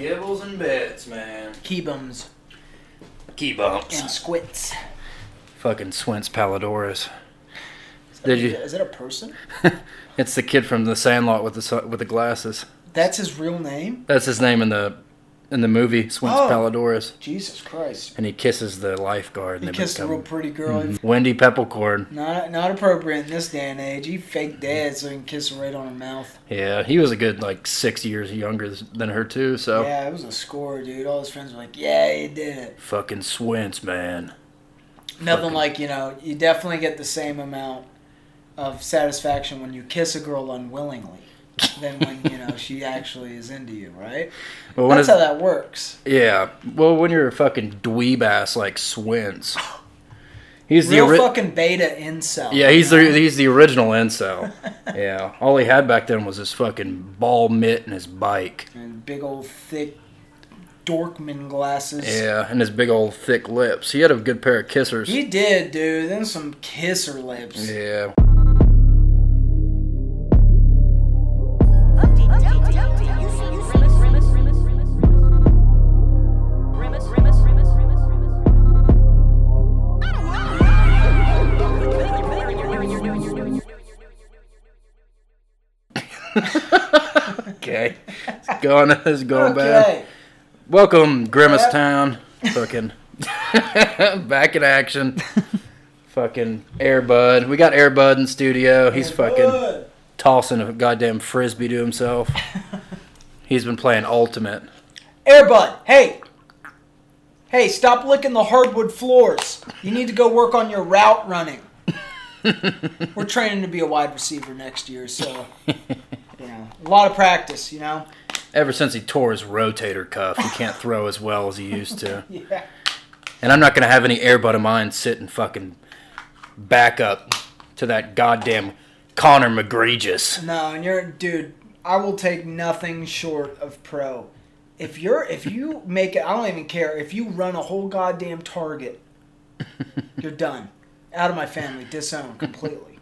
Kibbles and bits, man. Keybums Key bumps. and squits. Fucking Squints Palledorous. Did you? Is that a person? It's the kid from The Sandlot with the with the glasses. That's his real name? That's his name in the in the movie Squints Oh. Palledorous, Jesus Christ. and he kisses the lifeguard. He And kissed a real pretty girl. Mm-hmm. Wendy Peppercorn. Not not appropriate in this day and age. He faked dad so he can kiss her right on her mouth. Yeah, he was a good like six years younger than her too. So Yeah, it was a score, dude. All his friends were like, "Yeah, you did it." fucking Squints, man. Nothing Fucking- like you know. You definitely get the same amount of satisfaction when you kiss a girl unwillingly than when you know she actually is into you, right? Well, That's how that works. yeah, well, when you're a fucking dweeb ass like Squints, he's the Real ori- fucking beta incel. yeah, he's you the he's the original incel. yeah, all he had back then was his fucking ball mitt and his bike. and big old thick Dorkman glasses. Yeah, and his big old thick lips. He had a good pair of kissers. He did, dude. Then some kisser lips. Yeah. Okay. It's going, it's going bad. Okay. Welcome, Grimace Town. Fucking back in action. fucking Airbud. We got Airbud in studio. He's fucking Good. tossing a goddamn frisbee to himself. He's been playing Ultimate. Airbud, hey. Hey, stop licking the hardwood floors. You need to go work on your route running. We're training to be a wide receiver next year, so you know, a lot of practice, you know. Ever since he tore his rotator cuff, he can't throw as well as he used to. Yeah. And I'm not gonna have any Airbud of mine sitting fucking back up to that goddamn Connor McGregis. No, and you're dude, I will take nothing short of pro. If you're if you make it I don't even care. If you run a whole goddamn target, you're done. Out of my family, disowned completely.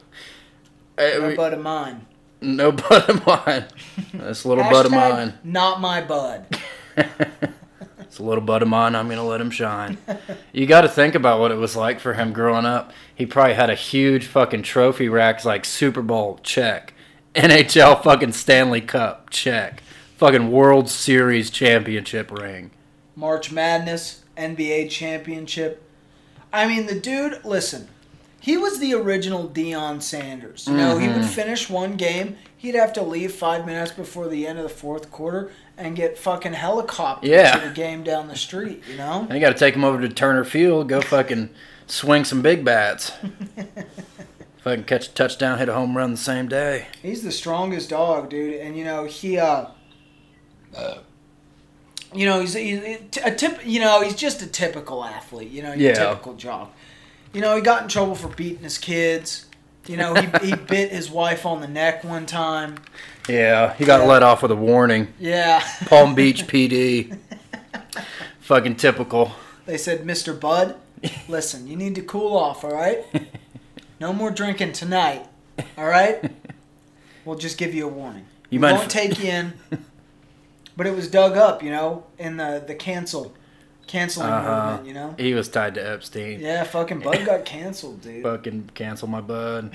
hey, No bud of mine. No bud of mine. This little bud of mine. Not my bud. It's a little bud of mine. I'm gonna let him shine. You got to think about what it was like for him growing up. He probably had a huge fucking trophy rack, like Super Bowl check, NHL fucking Stanley Cup check, fucking World Series championship ring. March Madness, NBA championship. I mean, the dude, listen, he was the original Deion Sanders. You know, he would finish one game, he'd have to leave five minutes before the end of the fourth quarter and get fucking helicoptered Yeah. to the game down the street, you know? And you got to take him over to Turner Field, go fucking swing some big bats. fucking catch a touchdown, hit a home run the same day. He's the strongest dog, dude. And, you know, he, uh, you know, he's, he's a tip. You know, he's just a typical athlete. You know, your Yeah. typical jock. You know, he got in trouble for beating his kids. You know, he, he bit his wife on the neck one time. Yeah, he got Yeah. let off with a warning. Yeah, Palm Beach PD. fucking typical. they said, Mister Bud, listen, you need to cool off. All right, no more drinking tonight. All right, we'll just give you a warning. You we might won't f- take you in. But it was dug up, you know, in the the cancel, canceling Uh-huh. movement. You know. He was tied to Epstein. Yeah, fucking Bud got canceled, dude. Fucking cancel my bud.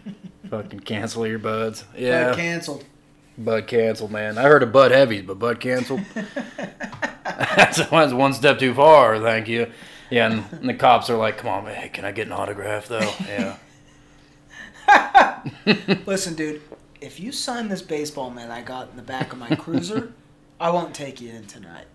fucking cancel your buds. Yeah, canceled. bud canceled, man. I heard of bud heavies, but bud canceled. That's that's one step too far. Thank you. Yeah, and, and the cops are like, "Come on, man. Can I get an autograph, though?" Yeah. Listen, dude, if you sign this baseball mitt I got in the back of my cruiser, I won't take you in tonight.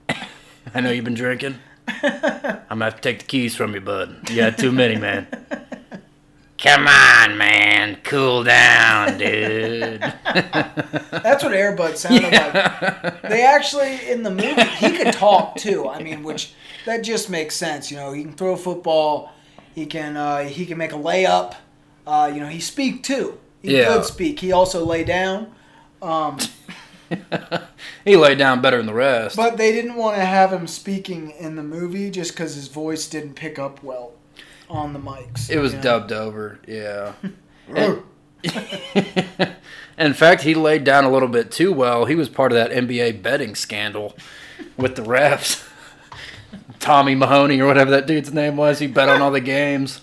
I know you've been drinking. I'm gonna have to take the keys from you, bud. You had too many, man. Come on, man. Cool down, dude. That's what Airbud sounded like. They actually in the movie he could talk too. I mean, which that just makes sense. You know, he can throw a football. He can uh, he can make a layup. Uh, you know, he speak too. He Yeah. could speak. He also lay down. Um, he laid down better than the rest. but they didn't want to have him speaking in the movie just because his voice didn't pick up well on the mics. it was know? dubbed over, yeah. And- in fact, he laid down a little bit too well. He was part of that NBA betting scandal with the refs. Tommy Mahoney or whatever that dude's name was. He bet on all the games.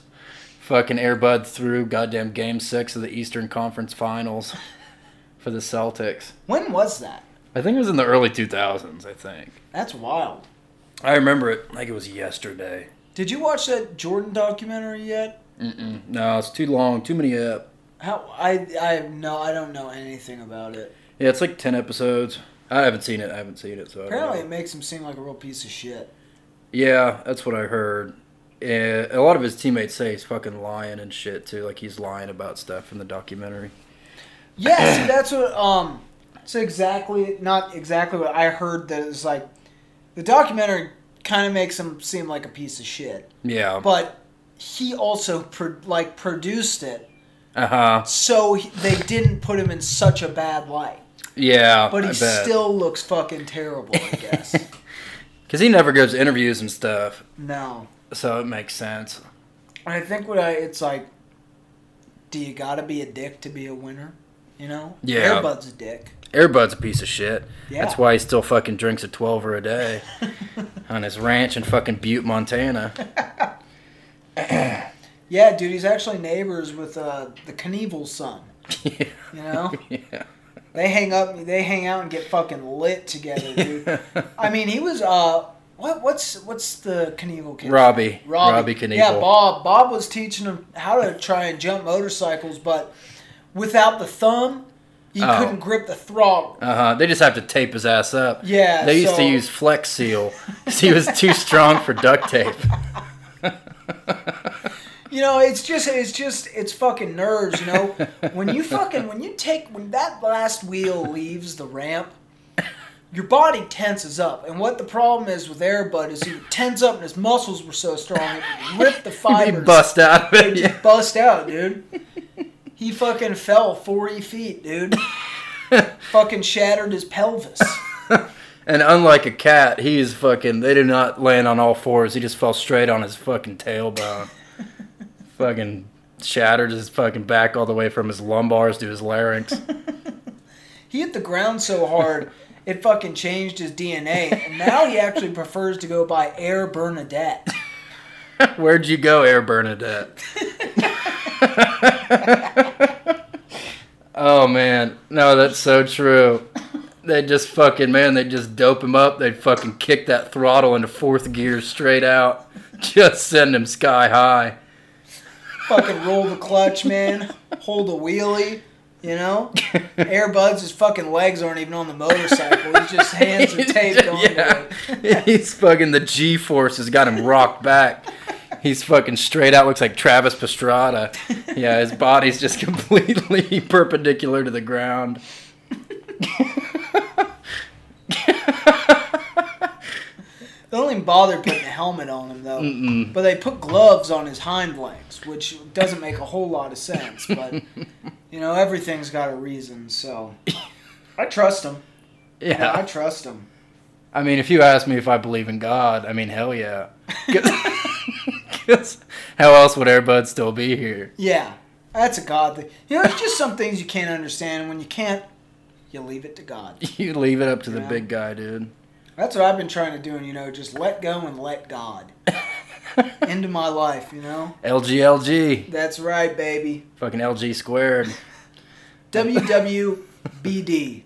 Fucking Airbud through goddamn game six of the Eastern Conference Finals for the Celtics. When was that? I think it was in the early 2000s, I think. That's wild. I remember it like it was yesterday. Did you watch that Jordan documentary yet? Mm-mm. No, it's too long. Too many up. How I I no I don't know anything about it. Yeah, it's like 10 episodes. I haven't seen it. I haven't seen it. So Apparently, it makes him seem like a real piece of shit. Yeah, that's what I heard. Eh, a lot of his teammates say he's fucking lying and shit too. Like he's lying about stuff in the documentary. Yeah, see, that's what um. It's exactly not exactly what I heard. That it's like the documentary kind of makes him seem like a piece of shit, Yeah. but he also pro- like produced it, Uh huh. so he, they didn't put him in such a bad light. Yeah. But he still looks fucking terrible. I guess. because he never gives interviews and stuff, no, so it makes sense. I think what I it's like. Do you gotta be a dick to be a winner? You know. Yeah. Airbud's a dick. Airbud's a piece of shit. Yeah. That's why he still fucking drinks a 12 a day on his ranch in fucking Butte, Montana. Yeah, dude, he's actually neighbors with uh, the Knievel's son. yeah. You know, Yeah. they hang up, they hang out and get fucking lit together, dude. I mean, he was uh, what what's what's the Knievel kid? Robbie. Robbie. Robbie Knievel. Yeah, Bob. Bob was teaching him how to try and jump motorcycles, but without the thumb, he Oh. couldn't grip the throttle. Uh huh. They just have to tape his ass up. Yeah, They used so- to use Flex Seal 'cause he was too strong for duct tape. You know, it's just it's just it's fucking nerves, you know. when you fucking when you take when that last wheel leaves the ramp, your body tenses up. And what the problem is with Airbud is he would tense up and his muscles were so strong it would rip the He fibers. bust out of it. Yeah. bust out, dude. He fucking fell forty feet, dude. fucking shattered his pelvis. And unlike a cat, he's fucking. They did not land on all fours. He just fell straight on his fucking tailbone. fucking shattered his fucking back all the way from his lumbars to his larynx. He hit the ground so hard it fucking changed his DNA, and now he actually prefers to go by Air Bernadette. Where'd you go, Air Bernadette? Oh man, no, that's so true. They just fucking man, they just dope him up. They'd fucking kick that throttle into fourth gear straight out, just send him sky high. fucking roll the clutch, man. Hold a wheelie. You know, Airbuds, his fucking legs aren't even on the motorcycle. His just hands are taped on. yeah, he's fucking the G force has got him rocked back. He's fucking straight out, looks like Travis Pastrana. Yeah, his body's just completely perpendicular to the ground. They don't even bother putting a helmet on him though. Mm-mm. But they put gloves on his hind legs, which doesn't make a whole lot of sense. But you know, everything's got a reason. So I trust him. Yeah, I trust him. I mean, if you ask me if I believe in God, I mean, hell yeah. 'Cause how else would Airbud still be here? Yeah, that's a God thing. You know, it's just some things you can't understand. and When you can't, you leave it to God. You leave it up to the Yeah. big guy, dude. That's what I've been trying to do, and you know, just let go and let God into my life. You know, LGLG, that's right, baby. fucking LG squared. WWBD.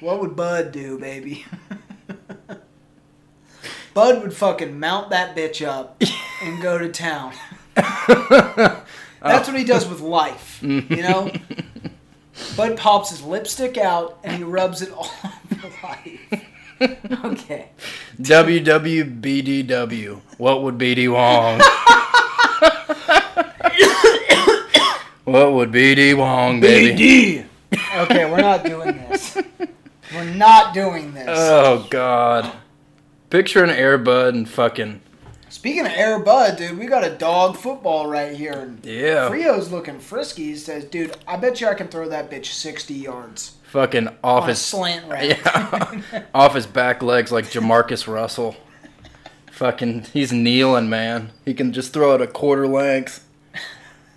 What would Bud do, baby? Bud would fucking mount that bitch up and go to town. That's what he does with life, you mm-hmm. know? Bud pops his lipstick out and he rubs it all over life. Okay. WWBDW. What would BD Wong? what would BD Wong, baby? Okay, we're not doing this. We're not doing this. Oh God. Picture an Airbud and fucking Speaking of Air Bud, dude, we got a dog football right here. And yeah, Frio's looking frisky. He says, dude, I bet you I can throw that bitch 60 yards fucking a office slant route. Yeah, off his back legs like Jamarcus Russell. Fucking, he's kneeling, man. He can just throw it a quarter length,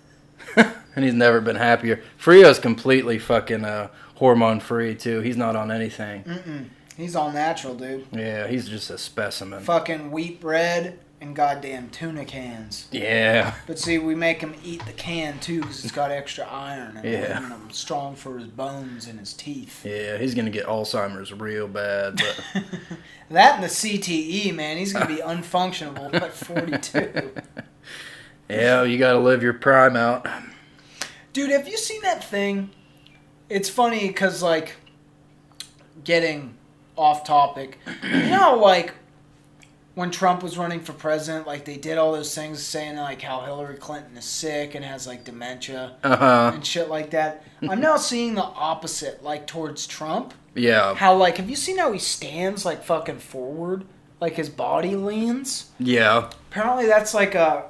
and he's never been happier. Frio's completely fucking uh, hormone free too. He's not on anything. Mm-mm. He's all natural, dude. Yeah, he's just a specimen. Fucking wheat bread and goddamn tuna cans. Yeah. But see, we make him eat the can too because it's got extra iron and Yeah. strong for his bones and his teeth. Yeah, he's gonna get Alzheimer's real bad, but That and the CTE, man, he's gonna be unfunctionable at 42. yeah, you gotta live your prime out. Dude, have you seen that thing? It's funny because, like, getting off topic, you know, like, when Trump was running for president, like, they did all those things saying, like, how Hillary Clinton is sick and has, like, dementia Uh huh. and shit like that. I'm now seeing the opposite, like, towards Trump. Yeah. How, like, have you seen how he stands, like, fucking forward? Like, his body leans? Yeah. Apparently, that's, like, a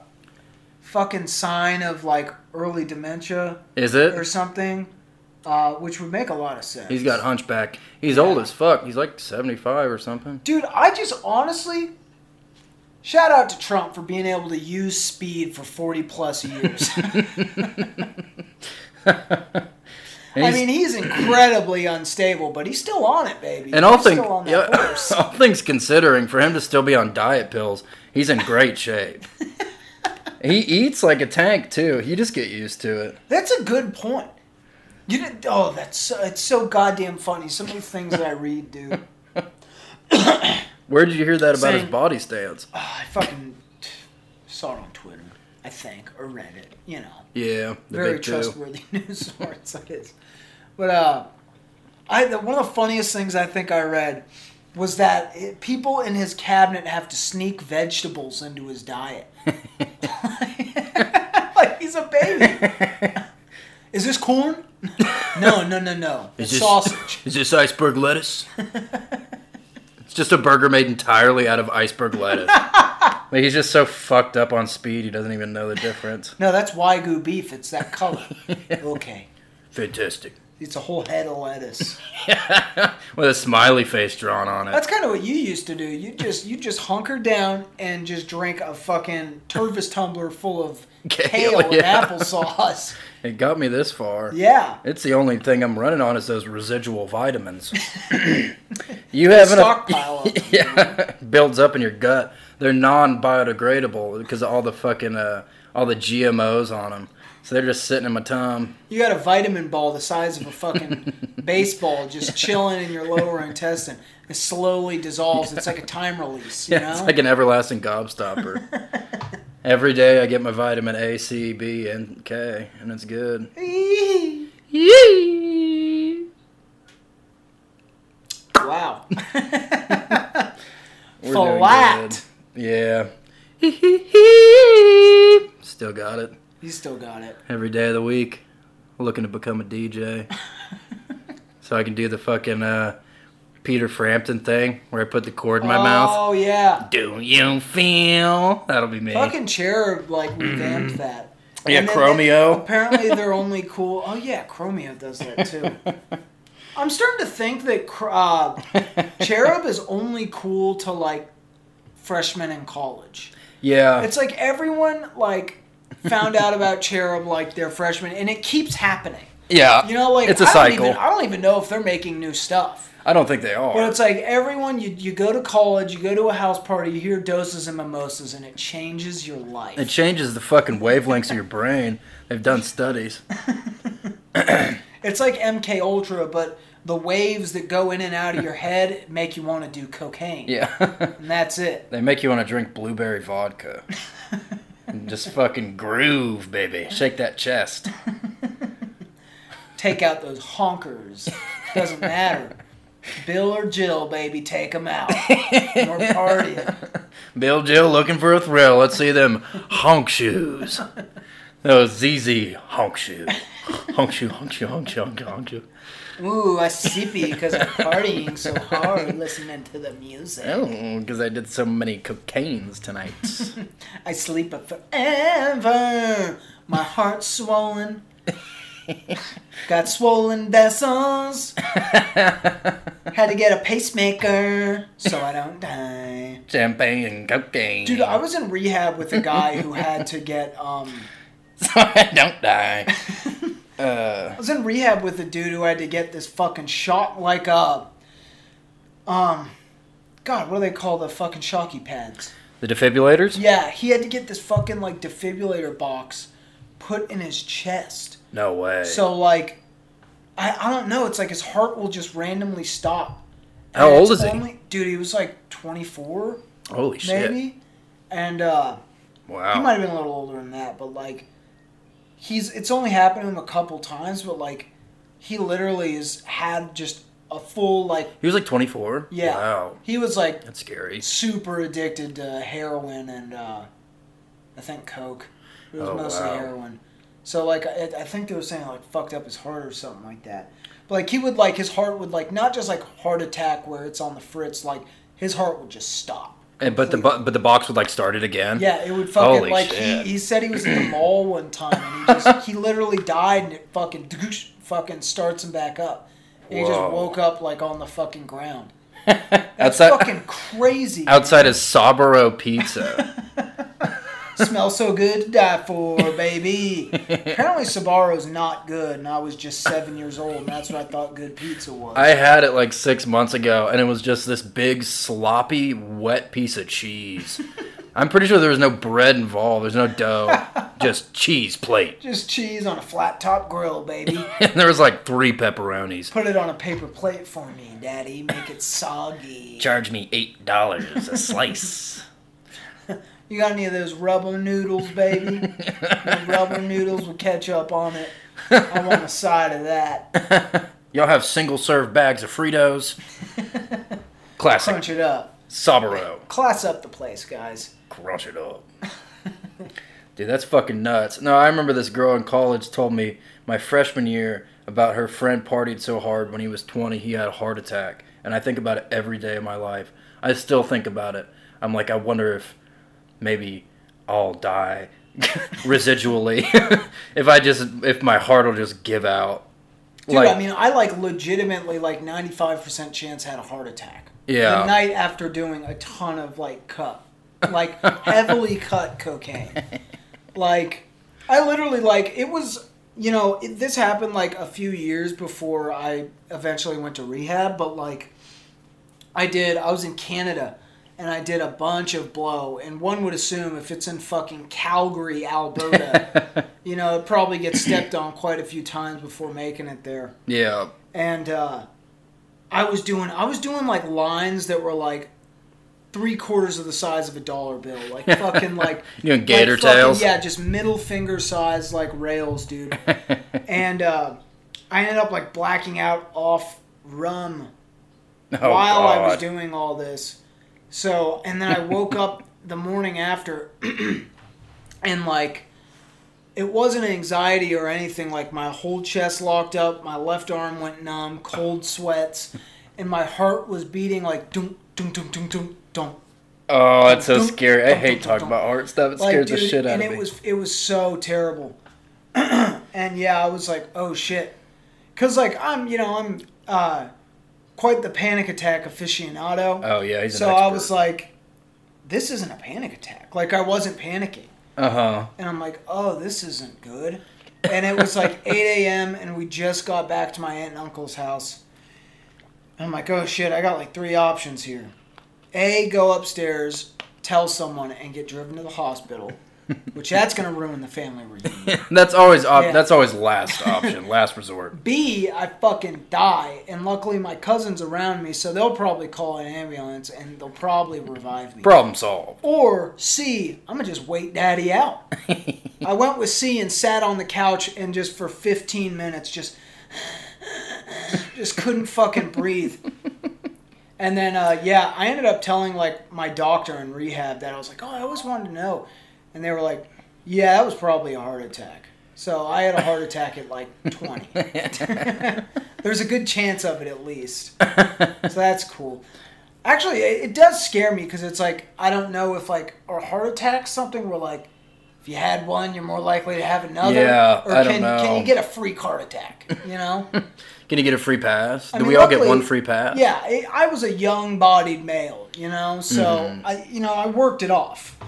fucking sign of, like, early dementia Is it or something, uh, which would make a lot of sense. He's got hunchback. He's old as fuck. He's like seventy five or something. Dude, I just honestly shout out to Trump for being able to use speed for 40 plus years. I mean, he's incredibly unstable, but he's still on it, baby. and all things, still on that yeah, horse. all things considering, for him to still be on diet pills, he's in great shape. he eats like a tank too. You just get used to it. That's a good point. You did, oh, that's so, it's so goddamn funny. Some of the things that I read, dude. Where did you hear that about his body stance? Ah, I fucking saw it on Twitter, I think, or read it. You know. Yeah, the very big two. trustworthy news source, I guess. But uh, I the, one of the funniest things I think I read was that it, people in his cabinet have to sneak vegetables into his diet. like he's a baby. Is this corn? No, no, no, no. It's this- sausage. Is this iceberg lettuce? it's just a burger made entirely out of iceberg lettuce. like he's just so fucked up on speed, he doesn't even know the difference. No, that's Wagyu beef. It's that color. Okay. Fantastic. It's a whole head of lettuce. With a smiley face drawn on it. That's kind of what you used to do. You just you just hunker down and just drink a fucking Tervis tumbler full of Kale, kale and yeah. applesauce. It got me this far. Yeah. It's the only thing I'm running on is those residual vitamins. you have enough, Stockpile of them. yeah, builds up in your gut. They're non-biodegradable because of all the fucking uh, all the GMOs on them. So they're just sitting in my tum. You got a vitamin ball the size of a fucking baseball just chilling in your lower intestine. It slowly dissolves. It's like a time release, you Yeah, know? it's like an everlasting gobstopper. Every day I get my vitamin A, C, B, and K, and it's good. wow. Flat. good. Yeah. Still got it. You still got it. Every day of the week. Looking to become a DJ. so I can do the fucking uh, Peter Frampton thing where I put the cord in my mouth. Oh, yeah. Do you feel? That'll be me. Fucking Cherub, like, revamped that. Mm-hmm. Yeah, And Chromeo. they- apparently, they're only cool. Oh, yeah, Chromeo does that too. I'm starting to think that uh, Cherub is only cool to, like, freshmen in college. yeah. It's like everyone, like, found out about Cherub, like, their freshman, and it keeps happening. yeah. You know, like, it's a I don't cycle. Even, I don't even know if they're making new stuff. I don't think they are. But it's like everyone, you, you go to college, you go to a house party, you hear doses and mimosas, and it changes your life. It changes the fucking wavelengths of your brain. They've done studies. It's like MK Ultra, but the waves that go in and out of your head make you want to do cocaine. Yeah. And that's it. they make you want to drink blueberry vodka. And Just fucking groove, baby. Shake that chest. Take out those honkers. Doesn't matter. Bill or Jill, baby, take them out. More partying. Bill Jill looking for a thrill. Let's see them honk shoes. Those ZZ honk shoes. Honk shoe, honk shoe, honk shoe, honk shoe, honk shoe. Ooh, I sippy because I'm partying so hard listening to the music. Oh, because I did so many cocaines tonight. I sleep forever. My heart's swollen. Got swollen vessels. Had to get a pacemaker so I don't die. Champagne and cocaine. Dude, I was in rehab with a guy who had to get um So I don't die. Uh, I was in rehab with a dude who had to get this fucking shot like a, um, God, what do they call the fucking shocky pads? The defibrillators? Yeah, he had to get this fucking like defibrillator box put in his chest. No way. So like, I I don't know. It's like his heart will just randomly stop. How And old is he? Dude, he was like 24, Holy shit. maybe. And uh, Wow. he might have been a little older than that, but like, he's it's only happened to him a couple times, but like, he literally has had just a full like he was like 24? yeah. Wow. He was like That's scary. super addicted to heroin and uh, I think coke. It was Oh, mostly wow. heroin. So like I, I think they were saying like fucked up his heart or something like that. But like he would like his heart would like not just like heart attack where it's on the fritz like his heart would just stop. And, but the completely. but the box would like start it again? Yeah, it would fucking Holy like shit. he, he said he was in the mall one time and he just he literally died and it fucking fucking starts him back up. And he just Whoa. woke up like on the fucking ground. That's outside, fucking crazy. outside is Sbarro Pizza. Smells so good to die for, baby. Apparently, Sbarro's not good, and I was just seven years old, and that's what I thought good pizza was. I had it like six months ago, and it was just this big, sloppy, wet piece of cheese. I'm pretty sure there was no bread involved. There's no dough, just cheese plate. just cheese on a flat top grill, baby. And there was like three pepperonis. Put it on a paper plate for me, Daddy. Make it soggy. Charge me eight dollars a slice. You got any of those rubber noodles, baby? Rubber noodles with ketchup on it. I want a side of that. Y'all have single serve bags of Fritos. Classic Crunch it up. Sbarro. Class up the place, guys. Crunch it up. Dude, that's fucking nuts. No, I remember this girl in college told me my freshman year about her friend partied so hard when he was 20 he had a heart attack. And I think about it every day of my life. I still think about it. I'm like, I wonder if maybe I'll die residually if I just if my heart will just give out. Dude, like, I mean, I like legitimately like 95% chance had a heart attack. Yeah. The night after doing a ton of like cut, like heavily cut cocaine. Like, I literally like it was. You know, it, this happened like a few years before I eventually went to rehab, but like, I did. I was in Canada, and I did a bunch of blow. And one would assume if it's in fucking Calgary, Alberta, you know, it probably gets stepped on quite a few times before making it there yeah. and uh, I was doing I was doing like lines that were like three quarters of the size of a dollar bill, like fucking like You doing gator like fucking- tails? yeah, just middle finger size like rails, dude. and uh, I ended up like blacking out off rum Oh, while I was doing all this. So, and then I woke up the morning after and like it wasn't anxiety or anything like my whole chest locked up, my left arm went numb, cold sweats, and my heart was beating like dunk dunk dunk dunk dunk dunk. Oh, that's so scary. I hate talking about heart stuff. It Like, scares the shit out of me. and it was it was so terrible. and yeah, I was like, oh shit, because like I'm you know I'm uh, quite the panic attack aficionado. oh yeah, he's so. I was like, this isn't a panic attack. Like I wasn't panicking, uh huh. and I'm like, oh, this isn't good. And it was like 8 a.m. and we just got back to my aunt and uncle's house. And I'm like, oh shit, I got like three options here. A, go upstairs, tell someone, and get driven to the hospital, which that's gonna ruin the family reunion. that's always op- Yeah. that's always last option, last resort. B, I fucking die, and luckily my cousin's around me, so they'll probably call an ambulance and they'll probably revive me. Problem solved. Or C, I'm gonna just wait daddy out. I went with C and sat on the couch and just for 15 minutes just just couldn't fucking breathe. And then uh, yeah, I ended up telling like my doctor in rehab that I was like, "Oh, I always wanted to know." And they were like, "Yeah, that was probably a heart attack." So I had a heart attack at like 20. There's a good chance of it at least. So that's cool. Actually, it, it does scare me because it's like I don't know if like are heart attacks something where like if you had one, you're more likely to have another. Yeah, or I don't can know. can you get a free heart attack? You know? Can you get a free pass? Do I mean, we all get one free pass? yeah, I, I was a young-bodied male. You know, so Mm-hmm. I you know I worked it off.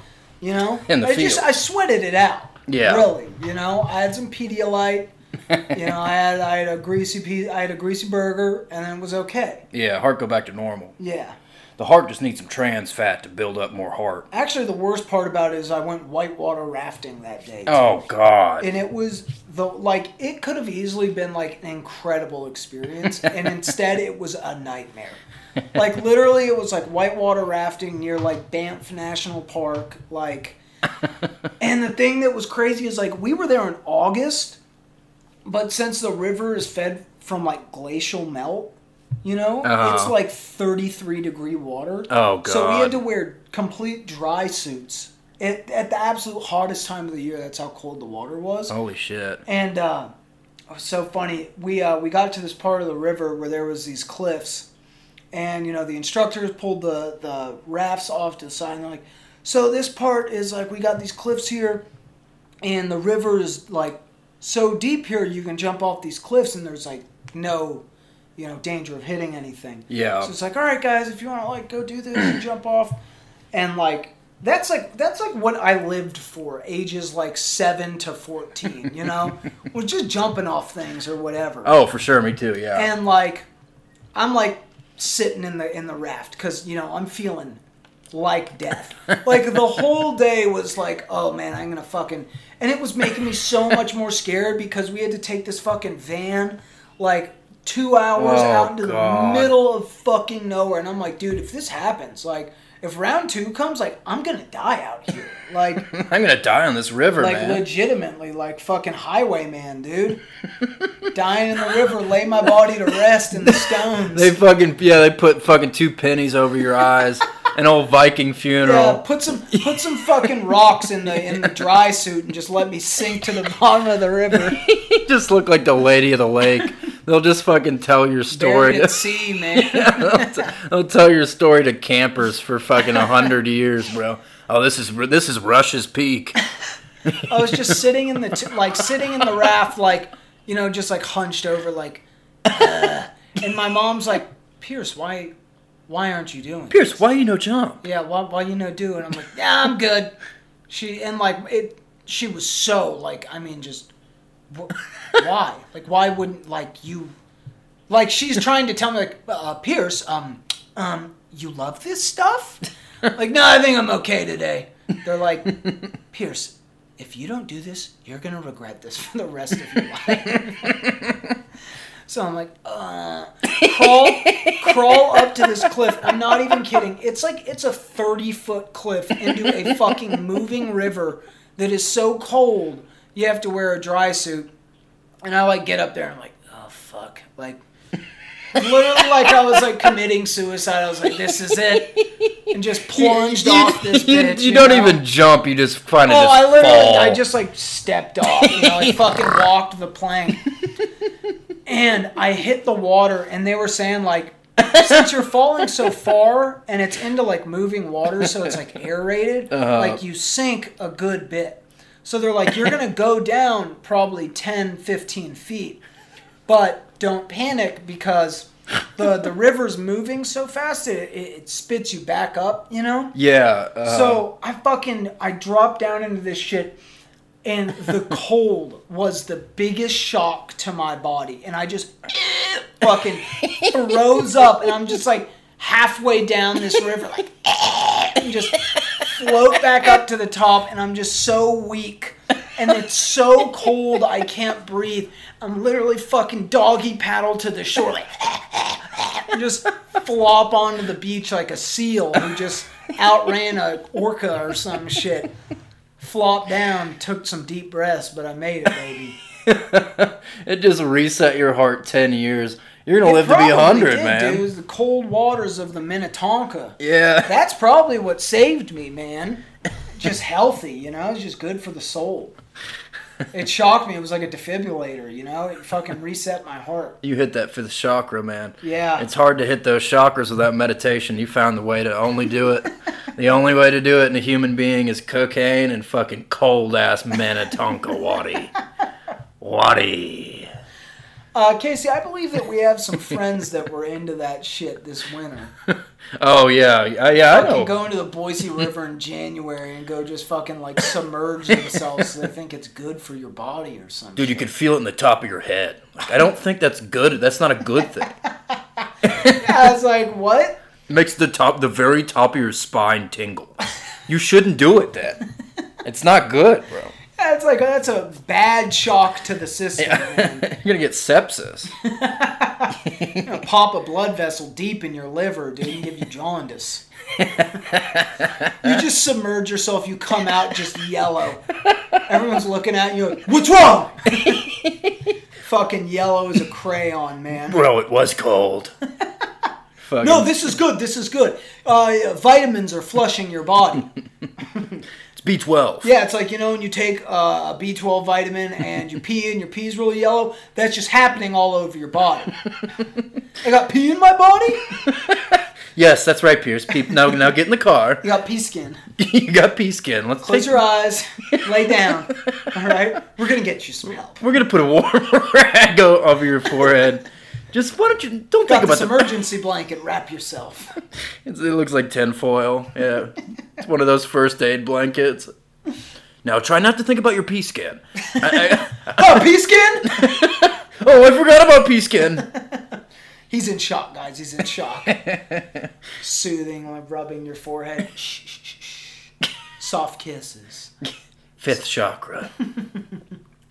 You know, In the I just. I sweated it out. Yeah. Really, you know, I had some Pedialyte. you know, I had I had a greasy piece, I had a greasy burger, and then it was okay. Yeah, heart go back to normal. Yeah. The heart just needs some trans fat to build up more heart. Actually, the worst part about it is I went whitewater rafting that day. too. Oh God. And it was the like it could have easily been like an incredible experience, and instead it was a nightmare. Like literally, it was like whitewater rafting near like Banff National Park, like. And the thing that was crazy is like we were there in August, but since the river is fed from like glacial melt, you know, Uh-huh. it's like 33 degree water. Oh, god! So we had to wear complete dry suits at, at the absolute hottest time of the year. That's how cold the water was. Holy shit. And uh, it was so funny. We uh, we got to this part of the river where there was these cliffs, and you know the instructors pulled the the rafts off to the side. And they're like, "So this part is like we got these cliffs here, and the river is like so deep here you can jump off these cliffs, and there's like no." You know, danger of hitting anything. Yeah. So it's like, all right, guys, if you want to like go do this and jump off, and like that's like that's like what I lived for, ages like seven to fourteen. You know, was just jumping off things or whatever. Oh, for sure. Me too. Yeah. And like, I'm like sitting in the in the raft because you know I'm feeling like death. like the whole day was like, oh man, I'm gonna fucking, and it was making me so much more scared because we had to take this fucking van, like two hours Oh, out into God. the middle of fucking nowhere, and I'm like, dude, if this happens, like. If round two comes, like I'm gonna die out here, like I'm gonna die on this river, like man. legitimately, like fucking highwayman, dude. Dying in the river, lay my body to rest in the stones. They fucking yeah. They put fucking two pennies over your eyes. An old Viking yeah, funeral. put some put some fucking rocks in the in the dry suit and just let me sink to the bottom of the river. just look like the lady of the lake. They'll just fucking tell your story. At sea, man. they'll, t- they'll tell your story to campers for fucking a hundred years, bro. Oh, this is this is Rush's Peak. I was just sitting in the t- like sitting in the raft, like you know, just like hunched over, like. Uh, and my mom's like, Pierce, why, why aren't you doing? Pierce, why you no jump? yeah, why, why you no do? And I'm like, yeah, I'm good. She and like it, she was so like, I mean, just why? Like, why wouldn't like you? Like she's trying to tell me like, uh, Pierce, um, um, you love this stuff? Like, no, I think I'm okay today. They're like, Pierce, if you don't do this, you're gonna regret this for the rest of your life. So I'm like, uh, crawl, crawl up to this cliff. I'm not even kidding. It's like it's a 30 foot cliff into a fucking moving river that is so cold you have to wear a dry suit. And I like get up there. And I'm like, oh fuck, like. Literally, like I was like committing suicide. I was like, "This is it," and just plunged off this you, bitch. you don't know? even jump. You just kind of Oh, I literally, fall. I just like stepped off, you know, like fucking walked the plank, and I hit the water. And they were saying like, since you're falling so far and it's into like moving water, so it's like aerated, Uh-huh. like you sink a good bit. So they're like, you're gonna go down probably 10, 15 feet, but don't panic because. The, the river's moving so fast it, it, it spits you back up, you know? yeah. Uh, So I fucking I dropped down into this shit, and the cold was the biggest shock to my body, and I just fucking froze up, and I'm just like halfway down this river, like and just float back up to the top, and I'm just so weak, and it's so cold I can't breathe. I'm literally fucking doggy paddle to the shore, like and just flop onto the beach like a seal who just outran a orca or some shit. Flop down, took some deep breaths, but I made it, baby. it just reset your heart ten years. You're gonna live to be a hundred, man. Dude. It was the cold waters of the Minnetonka. Yeah. That's probably what saved me, man. Just healthy, you know? It's just good for the soul. It shocked me. It was like a defibrillator, you know? It fucking reset my heart. You hit that for the chakra, man. Yeah. It's hard to hit those chakras without meditation. You found the way to only do it. the only way to do it in a human being is cocaine and fucking cold ass Minnetonka waddy. Waddy. Uh, Casey, I believe that we have some friends that were into that shit this winter. Oh yeah, yeah, yeah I Fucking know. go into the Boise River in January and go just fucking like submerge themselves. so they think it's good for your body or something. Dude, you could feel it in the top of your head. Like, I don't think that's good. That's not a good thing. I was like, what? makes the top, the very top of your spine tingle. You shouldn't do it then. It's not good, bro. That's like that's a bad shock to the system. man. You're gonna get sepsis. You're gonna pop a blood vessel deep in your liver, dude, and give you jaundice. You just submerge yourself. You come out just yellow. Everyone's looking at you. Like, What's wrong? Fucking yellow as a crayon, man. Bro, it was cold. Fucking, No, this is good. This is good. Uh, vitamins are flushing your body. It's B12. Yeah, it's like you know when you take uh, a B12 vitamin and you pee and your pee's really yellow. That's just happening all over your body. I got pee in my body. Yes, that's right, Pierce. Pe- now, now get in the car. You got pea skin. you got pea skin. Let's Close take. your eyes. Lay down. All right, we're gonna get you some help. We're gonna put a warm rag over your forehead. Just why don't you don't Got think about the emergency blanket. Wrap yourself. It's, it looks like tinfoil. Yeah. it's one of those first aid blankets. Now try not to think about your pea skin. I- I- Oh, pea skin. oh, I forgot about pea skin. He's in shock, guys. He's in shock. Soothing, like rubbing your forehead. Shh, shh, shh, shh. Soft kisses. Fifth chakra.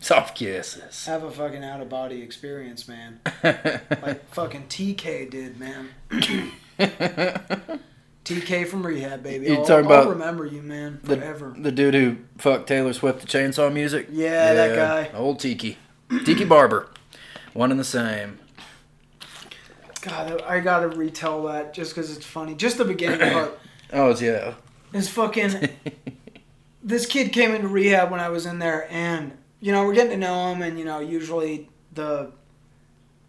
Soft kisses. Have a fucking out of body experience, man. Like fucking TK did, man. TK from rehab, baby. You I'll, talking I'll about remember you, man, The, forever. the dude who fucked Taylor Swift to chainsaw music? Yeah, that guy. Old Tiki. Tiki Barber. One and the same. God, I gotta retell that just because it's funny. Just the beginning part. Oh, yeah. Is fucking. this kid came into rehab when I was in there, and you know we're getting to know him, and you know usually the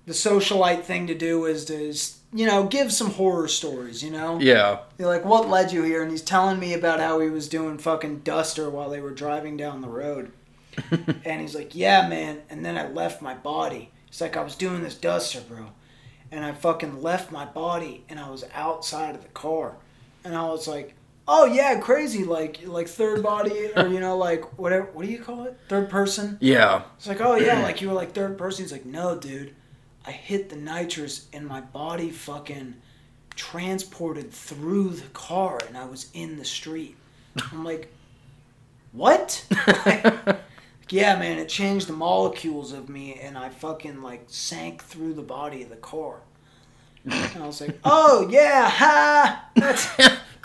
the socialite thing to do is to is, you know give some horror stories. You know, Yeah. You're like, what led you here? And he's telling me about how he was doing fucking duster while they were driving down the road. and he's like, yeah, man. And then I left my body. It's like, I was doing this duster, bro. And I fucking left my body and I was outside of the car. And I was like, oh yeah, crazy. Like, like third body or, you know, like whatever. What do you call it? Third person? Yeah. It's like, oh yeah, like you were like third person. He's like, no, dude, I hit the nitrous and my body fucking transported through the car and I was in the street. I'm like, what? Like, yeah, man, it changed the molecules of me and I fucking like sank through the body of the car. And I was like, oh yeah, ha, that's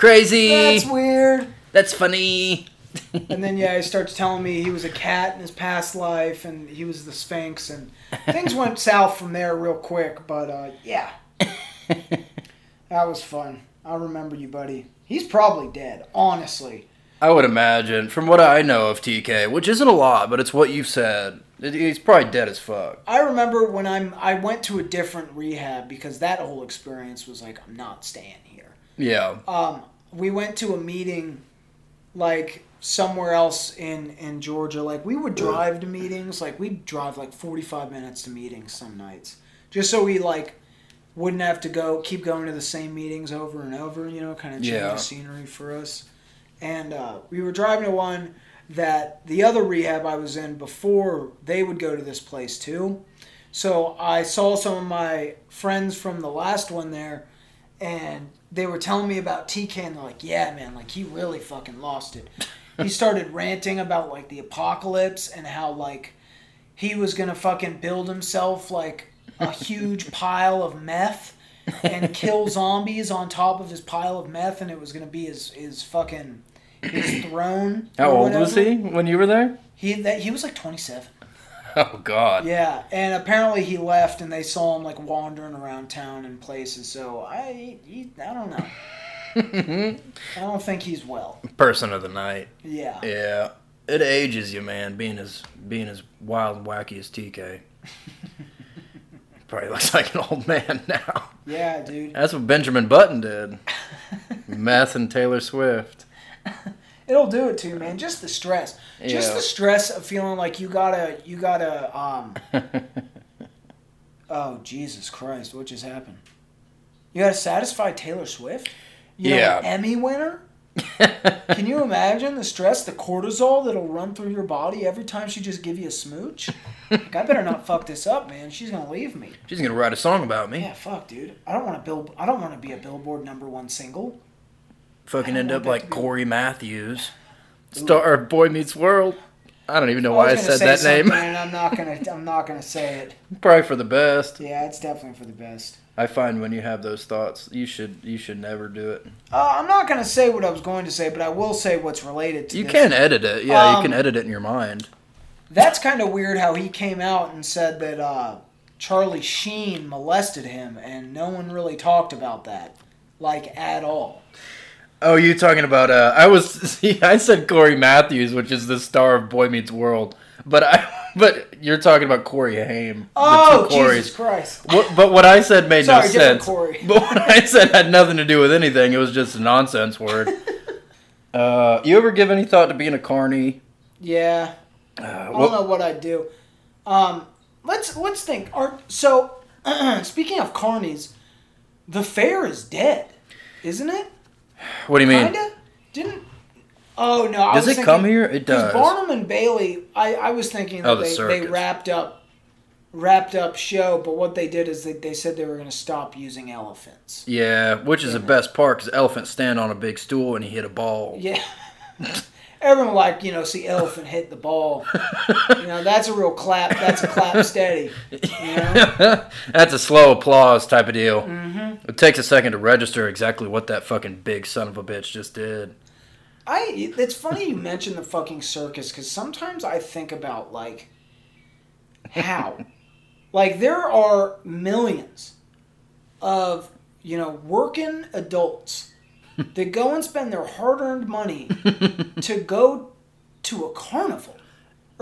Crazy. that's weird. That's, funny. And then yeah, he starts telling me he was a cat in his past life, and he was the Sphinx, and things went south from there real quick. But uh, yeah, that was fun. I remember you, buddy. He's probably dead, honestly. I would imagine, from what I know of TK, which isn't a lot, but it's what you've said. He's probably dead as fuck. I remember when I'm I went to a different rehab because that whole experience was like I'm not staying here. Yeah. Um, we went to a meeting like somewhere else in in Georgia. Like we would drive to meetings. Like we'd drive like 45 minutes to meetings some nights, just so we like wouldn't have to go keep going to the same meetings over and over. You know, kind of change Yeah. the scenery for us. And uh, we were driving to one that the other rehab I was in before they would go to this place too. So I saw some of my friends from the last one there, and they were telling me about TK, and they're like, "Yeah, man, like he really fucking lost it." he started ranting about like the apocalypse and how like he was gonna fucking build himself like a huge pile of meth and kill zombies on top of his pile of meth, and it was gonna be his his fucking his throne. How old was he when you were there? He that he was like twenty seven. Oh, God. Yeah, and apparently he left, and they saw him like wandering around town and places. So I, he, I don't know. I don't think he's well. Person of the night. Yeah. Yeah. It ages you, man, being as being as wild and wacky as TK. Probably looks like an old man now. Yeah, dude. That's what Benjamin Button did. Meth and Taylor Swift. It'll do it to you, man. Just the stress. Just the stress of feeling like you gotta, you gotta, um, Oh Jesus Christ! What just happened? You got to satisfy Taylor Swift. You Yeah. an Emmy winner. Can you imagine the stress, the cortisol that'll run through your body every time she just give you a smooch? Like, I better not fuck this up, man. She's gonna leave me. She's gonna write a song about me. Yeah, fuck, dude. I don't want to build. I don't want to be a Billboard number one single. Fucking end up like that to be- Cory Matthews, star of Boy Meets World. I don't even know I why I was said that name. and I'm not gonna. I'm not gonna say it. Probably for the best. Yeah, it's definitely for the best. I find when you have those thoughts, you should you should never do it. Uh, I'm not gonna say what I was going to say, but I will say what's related to You this. can edit it. Yeah, you Um, can edit it in your mind. That's kind of weird how he came out and said that uh, Charlie Sheen molested him, and no one really talked about that, like at all. Oh, you talking about? Uh, I was. See, I said Cory Matthews, which is the star of Boy Meets World, but I. But you're talking about Corey Haim. Oh, Jesus Christ! What, but what I said made Sorry, no sense. Corey. But what I said had nothing to do with anything. It was just a nonsense word. uh, you ever give any thought to being a carny? Yeah, Uh, I don't know what I'd do. Um, let's let's think. Are, so, speaking of carnies, the fair is dead, isn't it? What do you mean? Kinda. Didn't. Oh no! I Does was it come here? It does. Barnum and Bailey, I, I was thinking that Oh, the they, they wrapped up wrapped up show, but what they did is they, they said they were going to stop using elephants. Yeah, which is the best part because elephants stand on a big stool and he hit a ball. Yeah. Everyone like, you know, see elephant hit the ball. You know, that's a real clap. That's a clap steady. You know? That's a slow applause type of deal. Mm-hmm. It takes a second to register exactly what that fucking big son of a bitch just did. I it's funny you mention the fucking circus because sometimes I think about like how, like there are millions of you know working adults that go and spend their hard-earned money to go to a carnival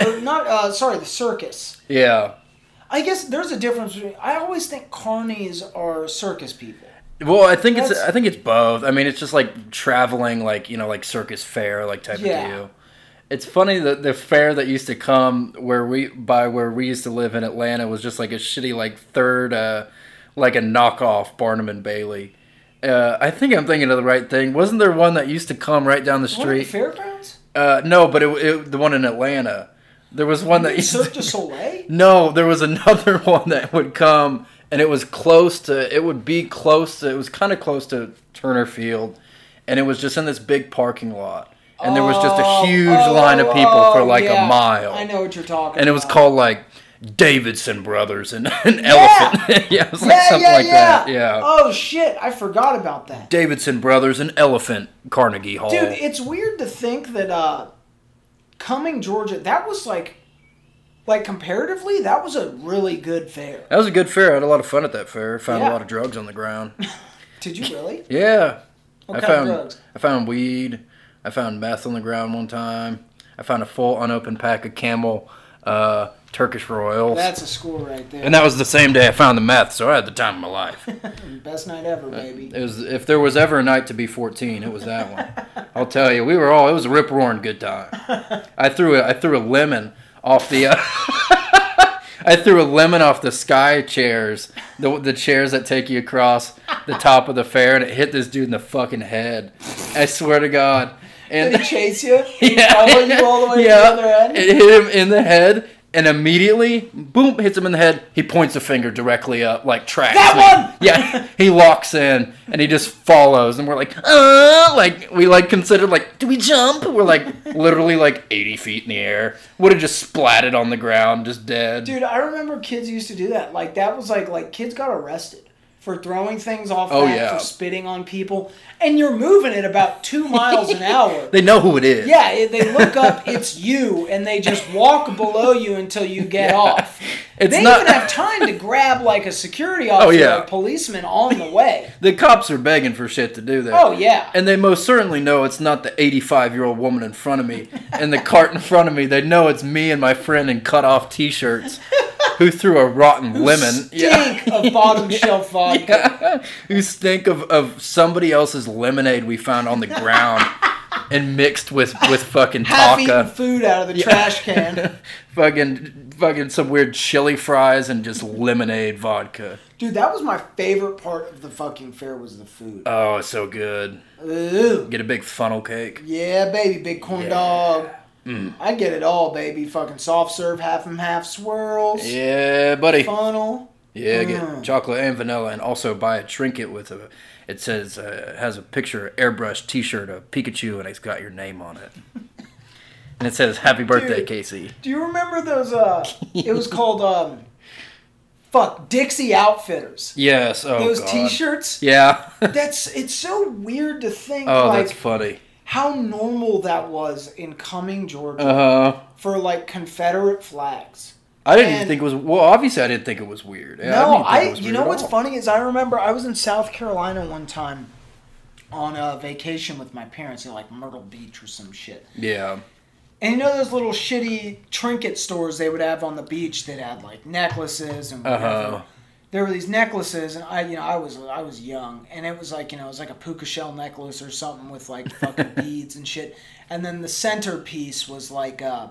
or not uh, sorry the circus Yeah. i guess there's a difference between i always think carnies are circus people Well, I think it's I think it's both. I mean, it's just like traveling, like you know, like circus fair, like type Yeah. of deal. It's funny that the fair that used to come where we by where we used to live in Atlanta was just like a shitty like third, uh, like a knockoff Barnum and Bailey. Uh, I think I'm thinking of the right thing. Wasn't there one that used to come right down the at the street? fairgrounds Uh, no, but it, it the one in Atlanta. There was one that used Cirque du Soleil no, there was another one that would come, and it was close to. It would be close to. It was kind of close to Turner Field, and it was just in this big parking lot, and there was just Oh, a huge oh, line of people oh, for like yeah. a mile, I know what you're talking and it was about. called like Davidson Brothers and an elephant. yeah, it was like yeah, something yeah, like yeah. that. Yeah, Oh shit, I forgot about that. Davidson Brothers and Elephant Carnegie Hall. Dude, it's weird to think that uh coming Georgia, that was like like comparatively, that was a really good fair. that was a good fair. I had a lot of fun at that fair. Found Yeah. a lot of drugs on the ground. Did you really? Yeah. What I kind found of drugs? I found weed. I found meth on the ground one time. I found a full unopened pack of Camel uh, Turkish Royals. That's a score right there. and that was the same day I found the meth, so I had the time of my life. Best night ever, baby. It was if there was ever a night to be 14, it was that one. I'll tell you, we were all it was a rip roaring good time. I threw a, I threw a lemon off the uh, I threw a lemon off the sky chairs, the the chairs that take you across the top of the fair, and it hit this dude in the fucking head. I swear to God. And Did he chase you? yeah, Follow you all the way yeah. to the other end? It hit him in the head, and immediately, boom, hits him in the head. He points a finger directly up, like trash. That me. one! Yeah, he locks in, and he just follows, and we're like, uh, like we like considered like, do we jump? We're like literally like 80 feet in the air. Would have just splatted on the ground, just dead. Dude, I remember kids used to do that. Like that was like like kids got arrested for throwing things off Oh, that, yeah. for spitting on people, and you're moving at about two miles an hour. They know who it is. Yeah, they look up, it's you, and they just walk below you until you get Yeah. off. It's they not- even have time to grab like a security oh, officer yeah. or a policeman on the way. The cops are begging for shit to do that. Oh yeah. And they most certainly know it's not the 85 year old woman in front of me and the cart in front of me. They know it's me and my friend in cut off t shirts who threw a rotten lemon. Stink of bottom shelf vodka. Yeah. Who stink of, of somebody else's lemonade we found on the ground and mixed with, with fucking Half eaten food out of the trash can. fucking fucking some weird chili fries and just lemonade vodka. Dude, that was my favorite part of the fucking fair was the food. Oh, it's so good. Ooh. Get a big funnel cake. Yeah, baby, big corn Yeah. dog. Mm. I get it all, baby. Fucking soft serve, half and half swirls, Yeah, buddy. funnel. Yeah, get Mm. chocolate and vanilla, and also buy a trinket with a. It says uh, has a picture airbrush T-shirt of Pikachu, and it's got your name on it. and it says "Happy Birthday, Dude. Casey." Do you remember those? Uh, it was called um, fuck Dixie Outfitters. Yes. Oh those God. T-shirts. Yeah. That's it's so weird to think oh, like that's funny. How normal that was in coming Georgia, Uh huh. for like Confederate flags. I didn't even think it was. Well, obviously, I didn't think it was weird. Yeah, no, I. was you know what's all. funny is I remember I was in South Carolina one time on a vacation with my parents in like Myrtle Beach or some shit. Yeah. And you know those little shitty trinket stores they would have on the beach that had like necklaces and whatever. Uh-huh. There were these necklaces, and I, you know, I was I was young, and it was like you know, it was like a puka shell necklace or something with like fucking beads and shit. And then the centerpiece was like uh,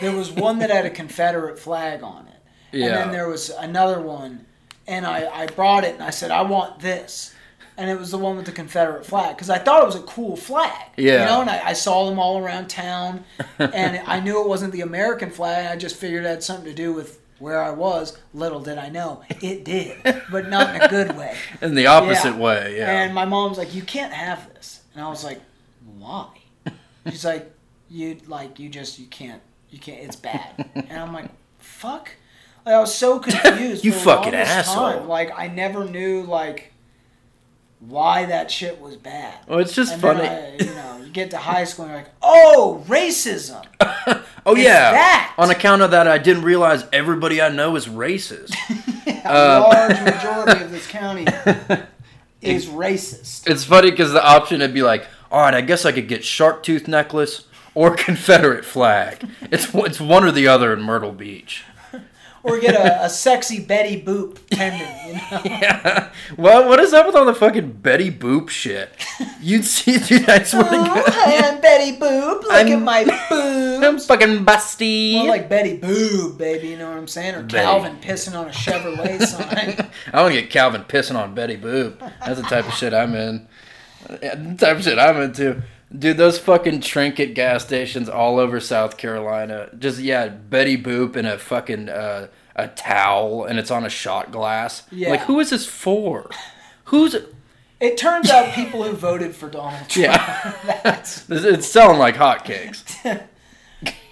there was one that had a Confederate flag on it, and then there was another one, and I I brought it and I said I want this. And it was the one with the Confederate flag because I thought it was a cool flag. Yeah. You know, and I, I saw them all around town, and I knew it wasn't the American flag. I just figured it had something to do with where I was. Little did I know, it did, but not in a good way. In the opposite Yeah. way. Yeah. And my mom's like, "You can't have this," and I was like, "Why?" She's like, "You like you just you can't you can't. It's bad." And I'm like, "Fuck." Like, I was so confused. You fucking asshole. time. Like I never knew like why that shit was bad. well, it's just And funny. I, you know, you get to high school and you're like, "Oh, racism." oh it's yeah. that. On account of that, I didn't realize everybody I know is racist. A Uh, large majority of this county is racist. It's funny because the option would be like, all right, I guess I could get shark tooth necklace or Confederate flag. It's it's one or the other in Myrtle Beach. Or get a, a sexy Betty Boop pendant, you know? Yeah. Well, what is up with all the fucking Betty Boop shit? You'd see, dude. I swear to Oh, God. hi, I'm Betty Boob. Look I'm- at my boobs. I'm fucking busty. More like Betty Boob, baby. You know what I'm saying? Or Betty. Calvin pissing on a Chevrolet sign. I want to get Calvin pissing on Betty Boop. That's the type of shit I'm in. Yeah, the type of shit I'm into. Dude, those fucking trinket gas stations all over South Carolina. Just yeah, Betty Boop in a fucking uh, a towel, and it's on a shot glass. Yeah. Like, who is this for? Who's? It turns out people who voted for Donald Trump. Yeah, That's, it's selling like hotcakes.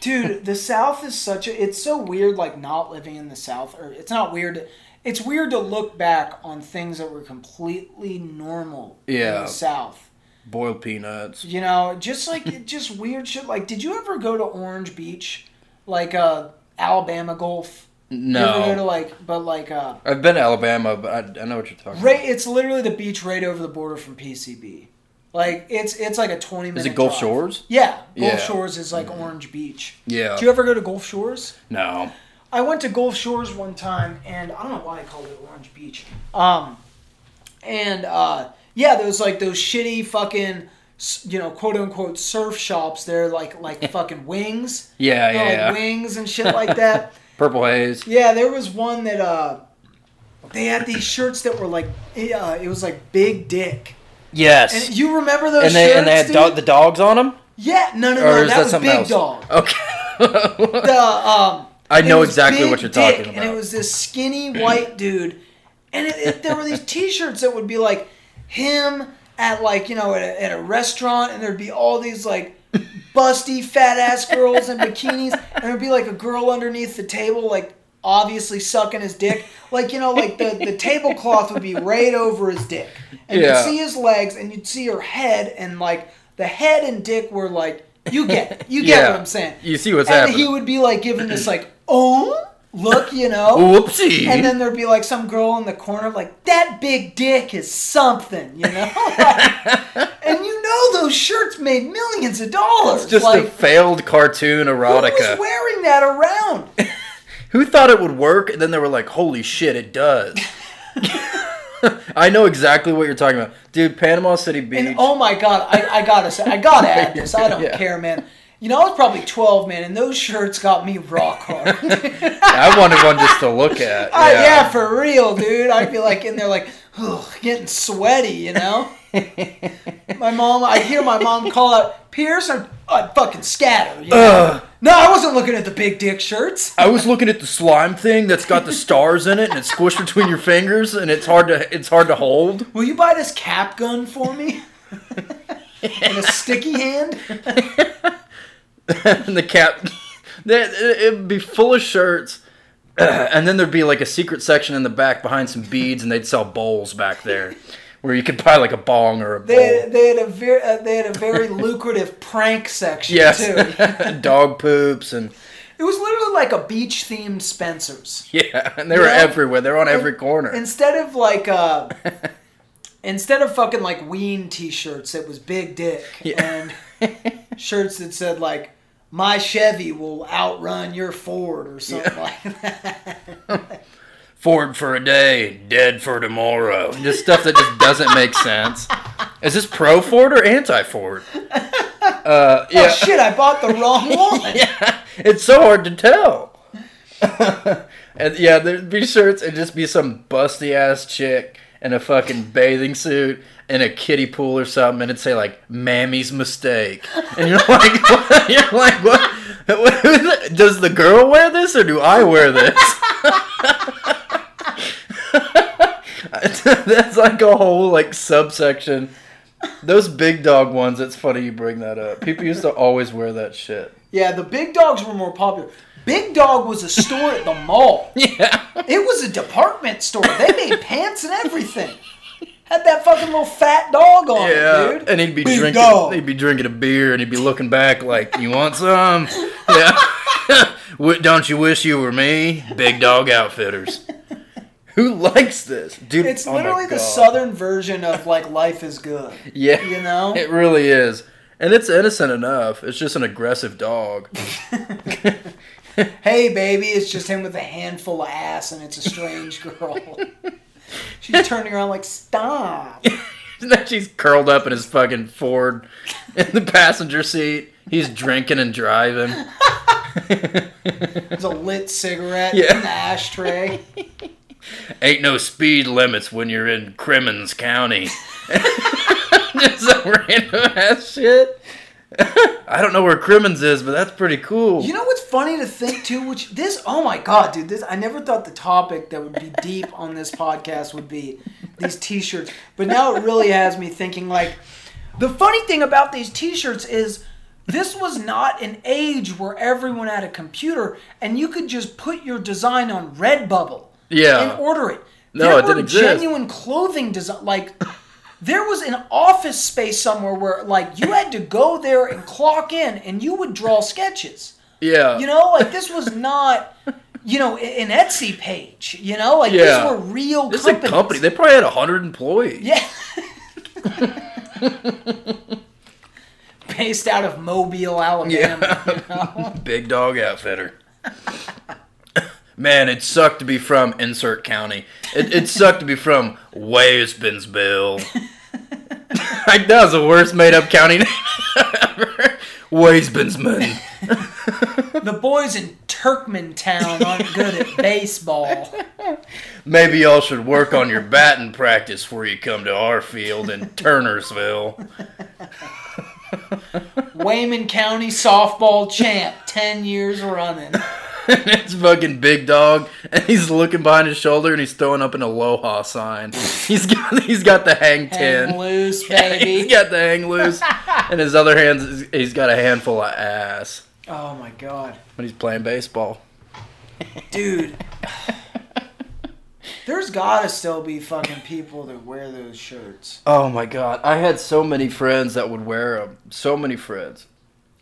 dude, the South is such a. It's so weird, like not living in the South. Or it's not weird. It's weird to look back on things that were completely normal in Yeah. the South. Boiled peanuts. You know, just like just weird shit. Like, did you ever go to Orange Beach, like uh, Alabama Gulf? No. You ever go to like, but like uh, I've been to Alabama, but I, I know what you're talking. right? It's literally the beach right over the border from PCB. Like it's it's like a twenty minute. Is it Gulf drive. Shores? Yeah, Gulf Yeah. Mm-hmm. Shores is like Orange Beach. Yeah. Do you ever go to Gulf Shores? No. I went to Gulf Shores one time, and I don't know why I called it Orange Beach. Um, and uh, yeah, those like those shitty fucking, you know, quote unquote surf shops. They're like like fucking wings. Yeah, yeah, yeah. wings and shit like that. Purple haze. Yeah, there was one that uh, they had these shirts that were like, it, uh, it was like Big Dick. Yes. And you remember those and they shirts, and they had the dogs on them, yeah, no, no, no, that, that was Big else? Dog. Okay. The um, I know exactly what you're Dick, talking about. And it was this skinny white dude, and it, it, there were these T-shirts that would be like him at like you know at a, at a restaurant, and there'd be all these like busty fat ass girls in bikinis, and there'd be like a girl underneath the table like obviously sucking his dick like you know like the, the tablecloth would be right over his dick and Yeah. you'd see his legs and you'd see her head and like the head and dick were like you get it. you get Yeah. what i'm saying You see what's and happening. he would be like giving this like oh look you know Whoopsie. and then there'd be like some girl in the corner like that big dick is something you know Like, and you know those shirts made millions of dollars it's just like a failed cartoon erotica. who was wearing that around Who thought it would work? And then they were like, "Holy shit, it does." I know exactly what you're talking about, dude. Panama City Beach. And oh my god, I, I gotta say, I gotta add this. I don't Yeah. care, man. You know, I was probably 12, man, and those shirts got me rock hard. I wanted one just to look at. Uh, yeah. for real, dude. I'd be like in there, like, ugh, getting sweaty, you know? my mom, I hear my mom call out, Pierce, I'd, I'd fucking scatter. You know? No, I wasn't looking at the big dick shirts. I was looking at the slime thing that's got the stars in it and it's squished between your fingers and it's hard to it's hard to hold. Will you buy this cap gun for me? and a sticky hand? and the cap it'd be full of shirts and then there'd be like a secret section in the back behind some beads and they'd sell bowls back there where you could buy like a bong or a bowl. They, they had a very uh, they had a very lucrative prank section yes. too. Dog poops and It was literally like a beach themed Spencer's. yeah, and they were everywhere. They're on every corner. Instead of like uh instead of fucking like ween t-shirts it was big dick Yeah. and shirts that said like my Chevy will outrun your Ford or something like that. Ford for a day, dead for tomorrow. Just stuff that just doesn't make sense. Is this pro Ford or anti Ford? Uh, yeah. Oh shit, I bought the wrong one. yeah, it's so hard to tell. and yeah, there'd be shirts and just be some busty ass chick in a fucking bathing suit in a kiddie pool or something, and it'd say like "Mammy's mistake," and you're like, what? you're like, what? Does the girl wear this or do I wear this? That's like a whole like subsection. Those big dog ones. It's funny you bring that up. People used to always wear that shit. Yeah, the big dogs were more popular. Big Dog was a store at the mall. Yeah. It was a department store. They made pants and everything. Had that fucking little fat dog on Yeah, it, dude. and he'd be Big drinking. dog. He'd be drinking a beer, and he'd be looking back like, "You want some? Yeah. Don't you wish you were me? Big Dog Outfitters. Who likes this, dude? It's oh literally the southern version of like life is good. Yeah, you know? it really is, and it's innocent enough. It's just an aggressive dog. Hey baby, it's just him with a handful of ass and it's a strange girl. She's turning around like stop. And then she's curled up in his fucking Ford in the passenger seat. He's drinking and driving. There's a lit cigarette Yeah. in the ashtray. Ain't no speed limits when you're in Crimmins County. Just some random ass shit. I don't know where Crimmins is, but that's pretty cool. You know what's funny to think too? Which this, oh my god, dude! This I never thought the topic that would be deep on this podcast would be these T-shirts, but now it really has me thinking. Like, the funny thing about these T-shirts is this was not an age where everyone had a computer and you could just put your design on Redbubble Yeah. and order it. No, there it were didn't exist. genuine clothing design like. There was an office space somewhere where, like, you had to go there and clock in, and you would draw sketches. yeah. You know, like this was not, you know, an Etsy page. You know, like Yeah. these were real this is a company. They probably had 100 employees. yeah. Based out of Mobile, Alabama. You know? Big Dog Outfitter. Man, it sucked to be from insert county. It, it sucked to be from Waysbinsville. like, that was the worst made up county name ever. Waysbinsman. The boys in Turkmentown aren't good at baseball. Maybe y'all should work on your batting practice before you come to our field in Turnersville. Wayman County softball champ, ten years running. it's fucking big dog, and he's looking behind his shoulder and he's throwing up an aloha sign. He's got he's got the hang ten. Hang loose, he's baby. got the hang loose, and his other hands he's got a handful of ass Oh my god, when he's playing baseball. dude. There's gotta still be fucking people that wear those shirts. Oh my god, I had so many friends that would wear them. So many friends.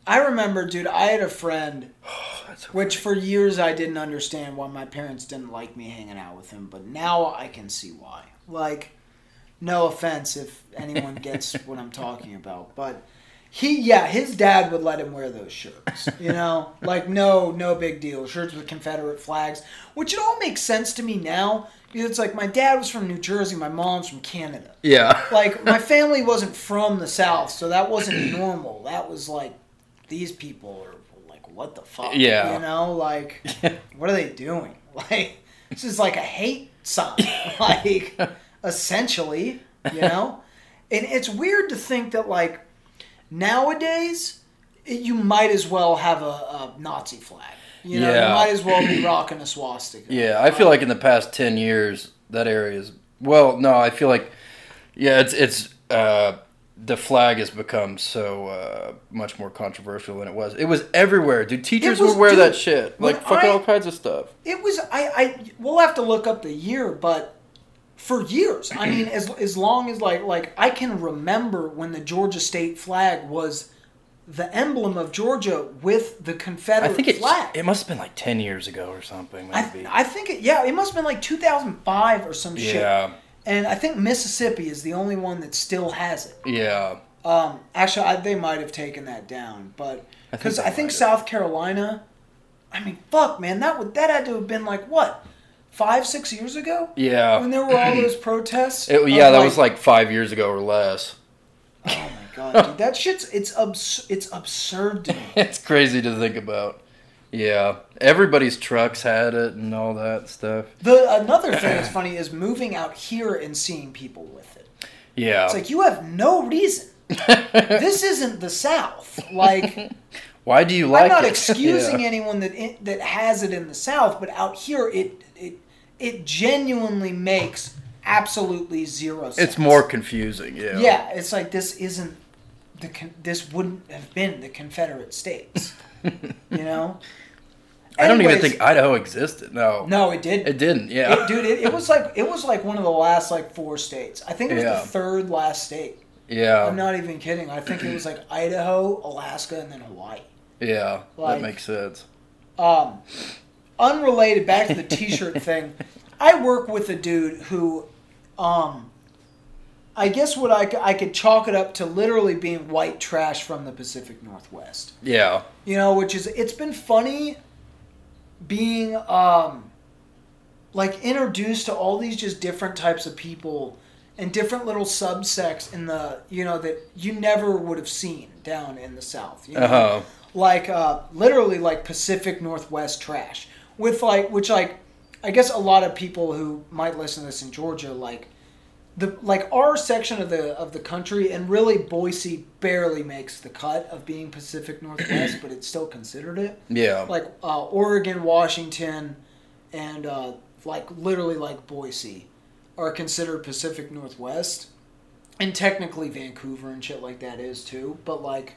I remember, dude, I had a friend so Which for years I didn't understand why my parents didn't like me hanging out with him, but now I can see why. Like, no offense if anyone gets what I'm talking about, but he, yeah, his dad would let him wear those shirts. You know, like no, no big deal. Shirts with Confederate flags, which it all makes sense to me now because it's like my dad was from New Jersey, my mom's from Canada. Yeah. Like my family wasn't from the South, so that wasn't normal. That was like these people like, what the fuck? Yeah. You know, like, what are they doing? Like, this is like a hate sign, like, essentially, you know? And it's weird to think that, like, nowadays, you might as well have a, a Nazi flag. You know, Yeah. you might as well be rocking a swastika. Yeah, I feel like in the past ten years that area is well. No, I feel like yeah, it's it's uh, the flag has become so uh, much more controversial than it was. It was everywhere, dude. Teachers was- would wear dude, that shit, like fucking I- all kinds of stuff. It was I, I we'll have to look up the year, but for years, I mean, as as long as like like I can remember when the Georgia state flag was the emblem of Georgia with the Confederate I think it flag. it must have been like ten years ago or something. Maybe. I, I think it, yeah, it must have been like 2005 or some shit. yeah, And I think Mississippi is the only one that still has it. yeah. Um, actually, I, they might have taken that down, but I think because I think. South Carolina, I mean, fuck, man, that would that had to have been like what, five, six years ago Yeah. when there were all those protests. It, yeah, that was like five years ago or less. oh my god, dude, that shit's it's abs- it's absurd to me. It's crazy to think about. Yeah, everybody's trucks had it and all that stuff. The another thing that's funny is moving out here and seeing people with it. Yeah. It's like you have no reason. this isn't the South. Like Why do you like it? I'm not it? excusing Yeah. anyone that that has it in the South, but out here it it it genuinely makes absolutely zero sense. It's more confusing. Yeah. Yeah, it's like this isn't the con- this wouldn't have been the Confederate States. you know. I don't even Anyways, think Idaho existed. No. No, it did. It didn't. Yeah. It, dude, it, it was like it was like one of the last like four states. I think it was Yeah. the third last state. yeah. I'm not even kidding. I think it was like Idaho, Alaska, and then Hawaii. yeah. like- that makes sense. Um, unrelated, back to the T-shirt thing. I work with a dude who, um, I guess what I, c- I could chalk it up to literally being white trash from the Pacific Northwest. Yeah. You know, which is it's been funny being um, like introduced to all these just different types of people and different little subsects in the you know that you never would have seen down in the South. You know? Uh huh. like uh, literally like Pacific Northwest trash with like which like I guess a lot of people who might listen to this in Georgia like the like our section of the of the country and really Boise barely makes the cut of being Pacific Northwest but it's still considered it. Yeah. like uh, Oregon Washington and uh, like literally like Boise are considered Pacific Northwest. And technically Vancouver and shit like that is too. But like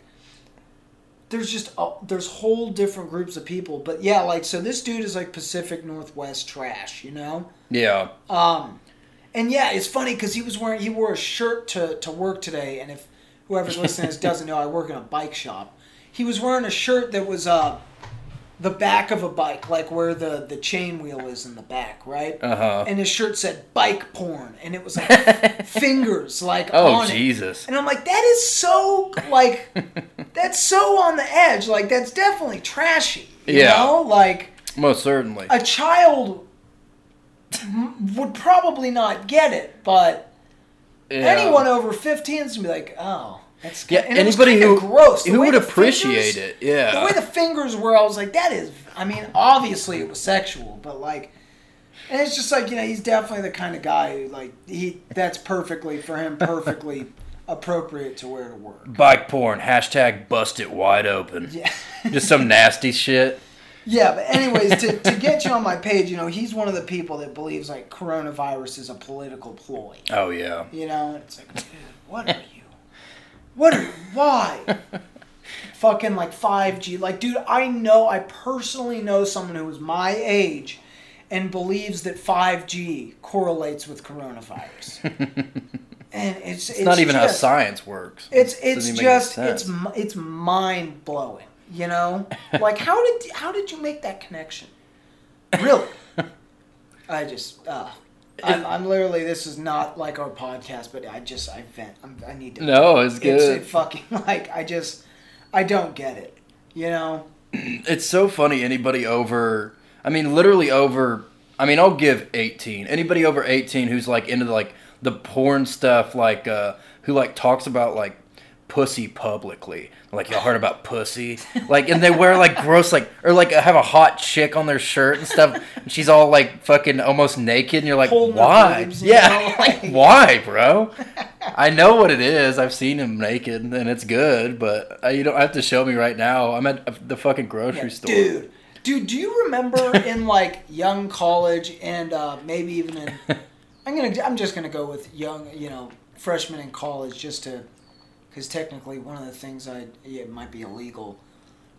there's just uh, there's whole different groups of people. But yeah like so this dude is like pacific northwest trash you know? Yeah. um and yeah it's funny because he was wearing he wore a shirt to to work today and if whoever's listening this doesn't know i work in a bike shop he was wearing a shirt that was uh the back of a bike like where the the chain wheel is in the back right Uh huh. and his shirt said bike porn and it was like fingers like Oh on it. Jesus. And I'm like, that is so like, that's so on the edge. Like that's definitely trashy. You Yeah. know, like Most certainly. a child would probably not get it, but Yeah. anyone over 15 is gonna be like, oh, that's Yeah. and Anybody who gross. The who would appreciate fingers- it. Yeah. The way the fingers were, I was like, that is. I mean, obviously it was sexual, but like. And it's just like you know he's definitely the kind of guy who like he that's perfectly for him perfectly appropriate to wear to work. Bike porn. Hashtag bust it wide open. Yeah. Just some nasty shit. Yeah, but anyways, to, to get you on my page, you know, he's one of the people that believes like coronavirus is a political ploy. Oh yeah. You know, it's like, dude, what are you? What are you? Why? Fucking like 5G. Like, dude, I know, I personally know someone who is my age and believes that 5G correlates with coronavirus. and it's, It's, not even how science works. It's it's even make any just it's it's mind blowing. You know, like how did how did you make that connection? Really? I just uh, I'm, I'm literally this is not like our podcast, but I just I vent. I'm, I need to. No, it's It's good. it fucking like I just I don't get it. You know. It's so funny. Anybody over, I mean, literally over. I mean, I'll give eighteen. Anybody over eighteen who's like into like the porn stuff, like uh, who like talks about like pussy publicly. Like y'all heard about pussy? Like and they wear like gross like or like have a hot chick on their shirt and stuff. And she's all like fucking almost naked and you're like, her why? yeah, like why, bro? I know what it is. I've seen him naked and it's good, but uh, you don't have to show me right now. I'm at the fucking grocery Yeah, store. Dude, dude, do you remember in like young college and uh, maybe even in I'm gonna I'm just gonna go with young you know freshman in college just to because technically one of the things I yeah, it might be illegal,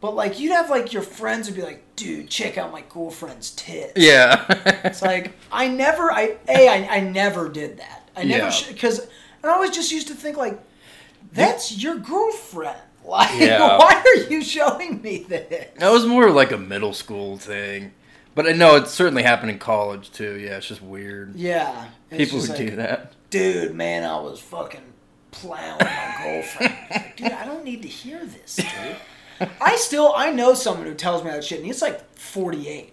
but like you'd have like your friends would be like, dude, check out my girlfriend's tits. Yeah. It's like I never I a I, I never did that. I never Yeah. because and I always just used to think like that's your girlfriend. Like Yeah. why are you showing me this? That was more like a middle school thing. But uh, I know it certainly happened in college too. Yeah, it's just weird. Yeah. People would like, do that. Dude, man, I was fucking plowing my girlfriend. Like, dude, I don't need to hear this, dude. I still I know someone who tells me that shit and he's like 48.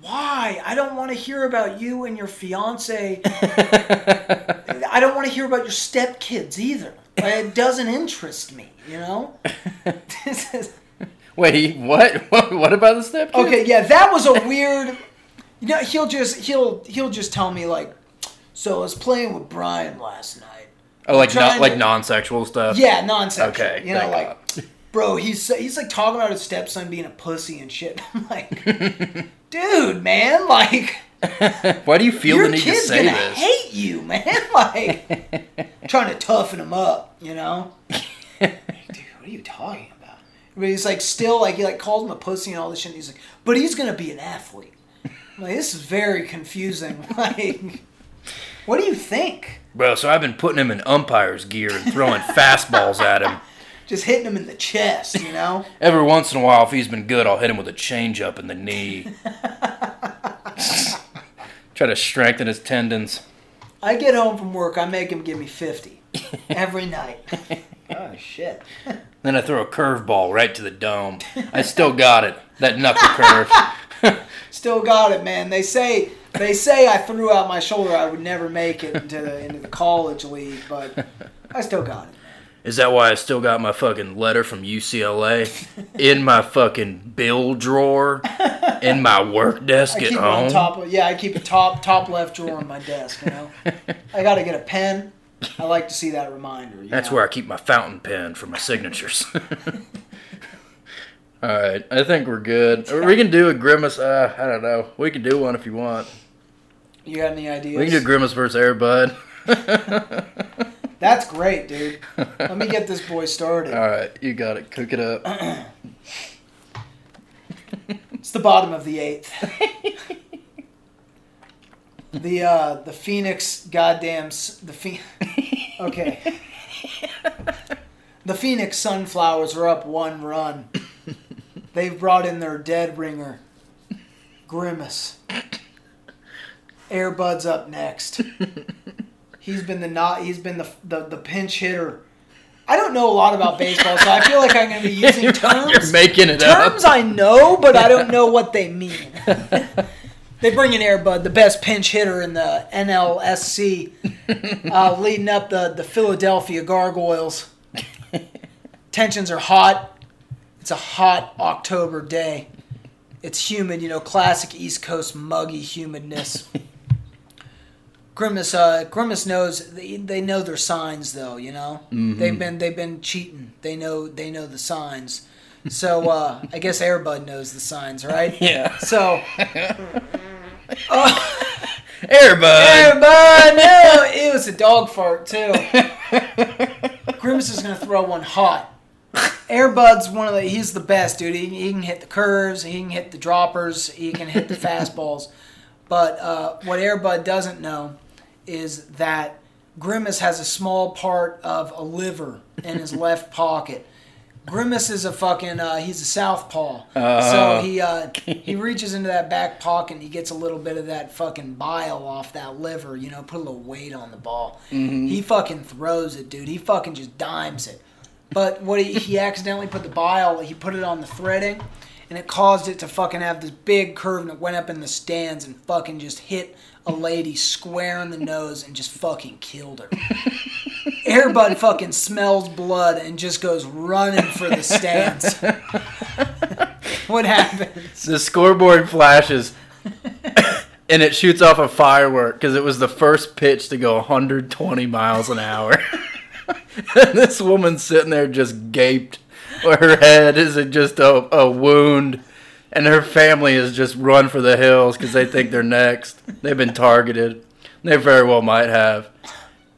Why? I don't want to hear about you and your fiance. I don't want to hear about your stepkids either. Like, it doesn't interest me, you know? This is- Wait, what? what? What about the step? Okay, yeah, that was a weird. You know, he'll just he'll he'll just tell me like, so I was playing with Brian last night. Oh, like not like to- non-sexual stuff. Yeah, nonsense. Okay, you know, thank like, bro, he's he's like talking about his stepson being a pussy and shit. I'm like, dude, man, like, Why do you feel the need to say gonna this? hate you, man. Like, trying to toughen him up, you know. Dude, what are you talking about? But he's like still like he like calls him a pussy and all this shit. And he's like, but he's gonna be an athlete. I'm like this is very confusing. Like, what do you think? Bro, so I've been putting him in umpire's gear and throwing fastballs at him. Just hitting him in the chest, you know? Every once in a while, if he's been good, I'll hit him with a changeup in the knee. Try to strengthen his tendons. I get home from work, I make him give me fifty every night. oh shit! Then I throw a curveball right to the dome. I still got it. That knuckle curve. Still got it, man. They say they say I threw out my shoulder. I would never make it into the into the college league, but I still got it. Is that why I still got my fucking letter from UCLA in my fucking bill drawer in my work desk I at keep it on home? top. Yeah, I keep a top top left drawer on my desk. You know, I got to get a pen. I like to see that reminder. That's know? where I keep my fountain pen for my signatures. All right, I think we're good. We can do a grimace. Uh, I don't know. We can do one if you want. You got any ideas. We can do grimace versus Airbud. That's great, dude. Let me get this boy started. All right, you got it. Cook it up. It's the bottom of the eighth. the uh, the Phoenix goddamn the Phe- okay. The Phoenix Sunflowers are up one run. They've brought in their dead ringer, Grimace. Airbud's up next. He's been the not. He's been the, the the pinch hitter. I don't know a lot about baseball, so I feel like I'm going to be using you're, terms. you're making it Terms up. I know, but I don't know what they mean. they bring in Airbud, the best pinch hitter in the NLSC, uh, leading up the, the Philadelphia Gargoyles. Tensions are hot. It's a hot October day. It's humid, you know, classic East Coast muggy humidness. Grimace, uh, Grimace knows they, they know their signs though. You know, they've been they've been cheating. They know they know the signs. So uh, I guess Airbud knows the signs, right? Yeah. So Airbud. Airbud, no, it was a dog fart too. Grimace is gonna throw one hot. Airbud's one of the he's the best dude. He, he can hit the curves, he can hit the droppers, he can hit the fastballs. But uh, what Airbud doesn't know is that Grimace has a small part of a liver in his left pocket. Grimace is a fucking uh, he's a southpaw, so he uh, he reaches into that back pocket and he gets a little bit of that fucking bile off that liver. You know, put a little weight on the ball. He fucking throws it, dude. He fucking just dimes it. But what he, he accidentally put the bile, he put it on the threading, and it caused it to fucking have this big curve, and it went up in the stands and fucking just hit a lady square in the nose and just fucking killed her. Airbud fucking smells blood and just goes running for the stands. what happens? The scoreboard flashes. and it shoots off a firework because it was the first pitch to go 120 miles an hour. and this woman's sitting there just gaped, where her head is it just a, a wound, and her family has just run for the hills because they think they're next. They've been targeted. They very well might have.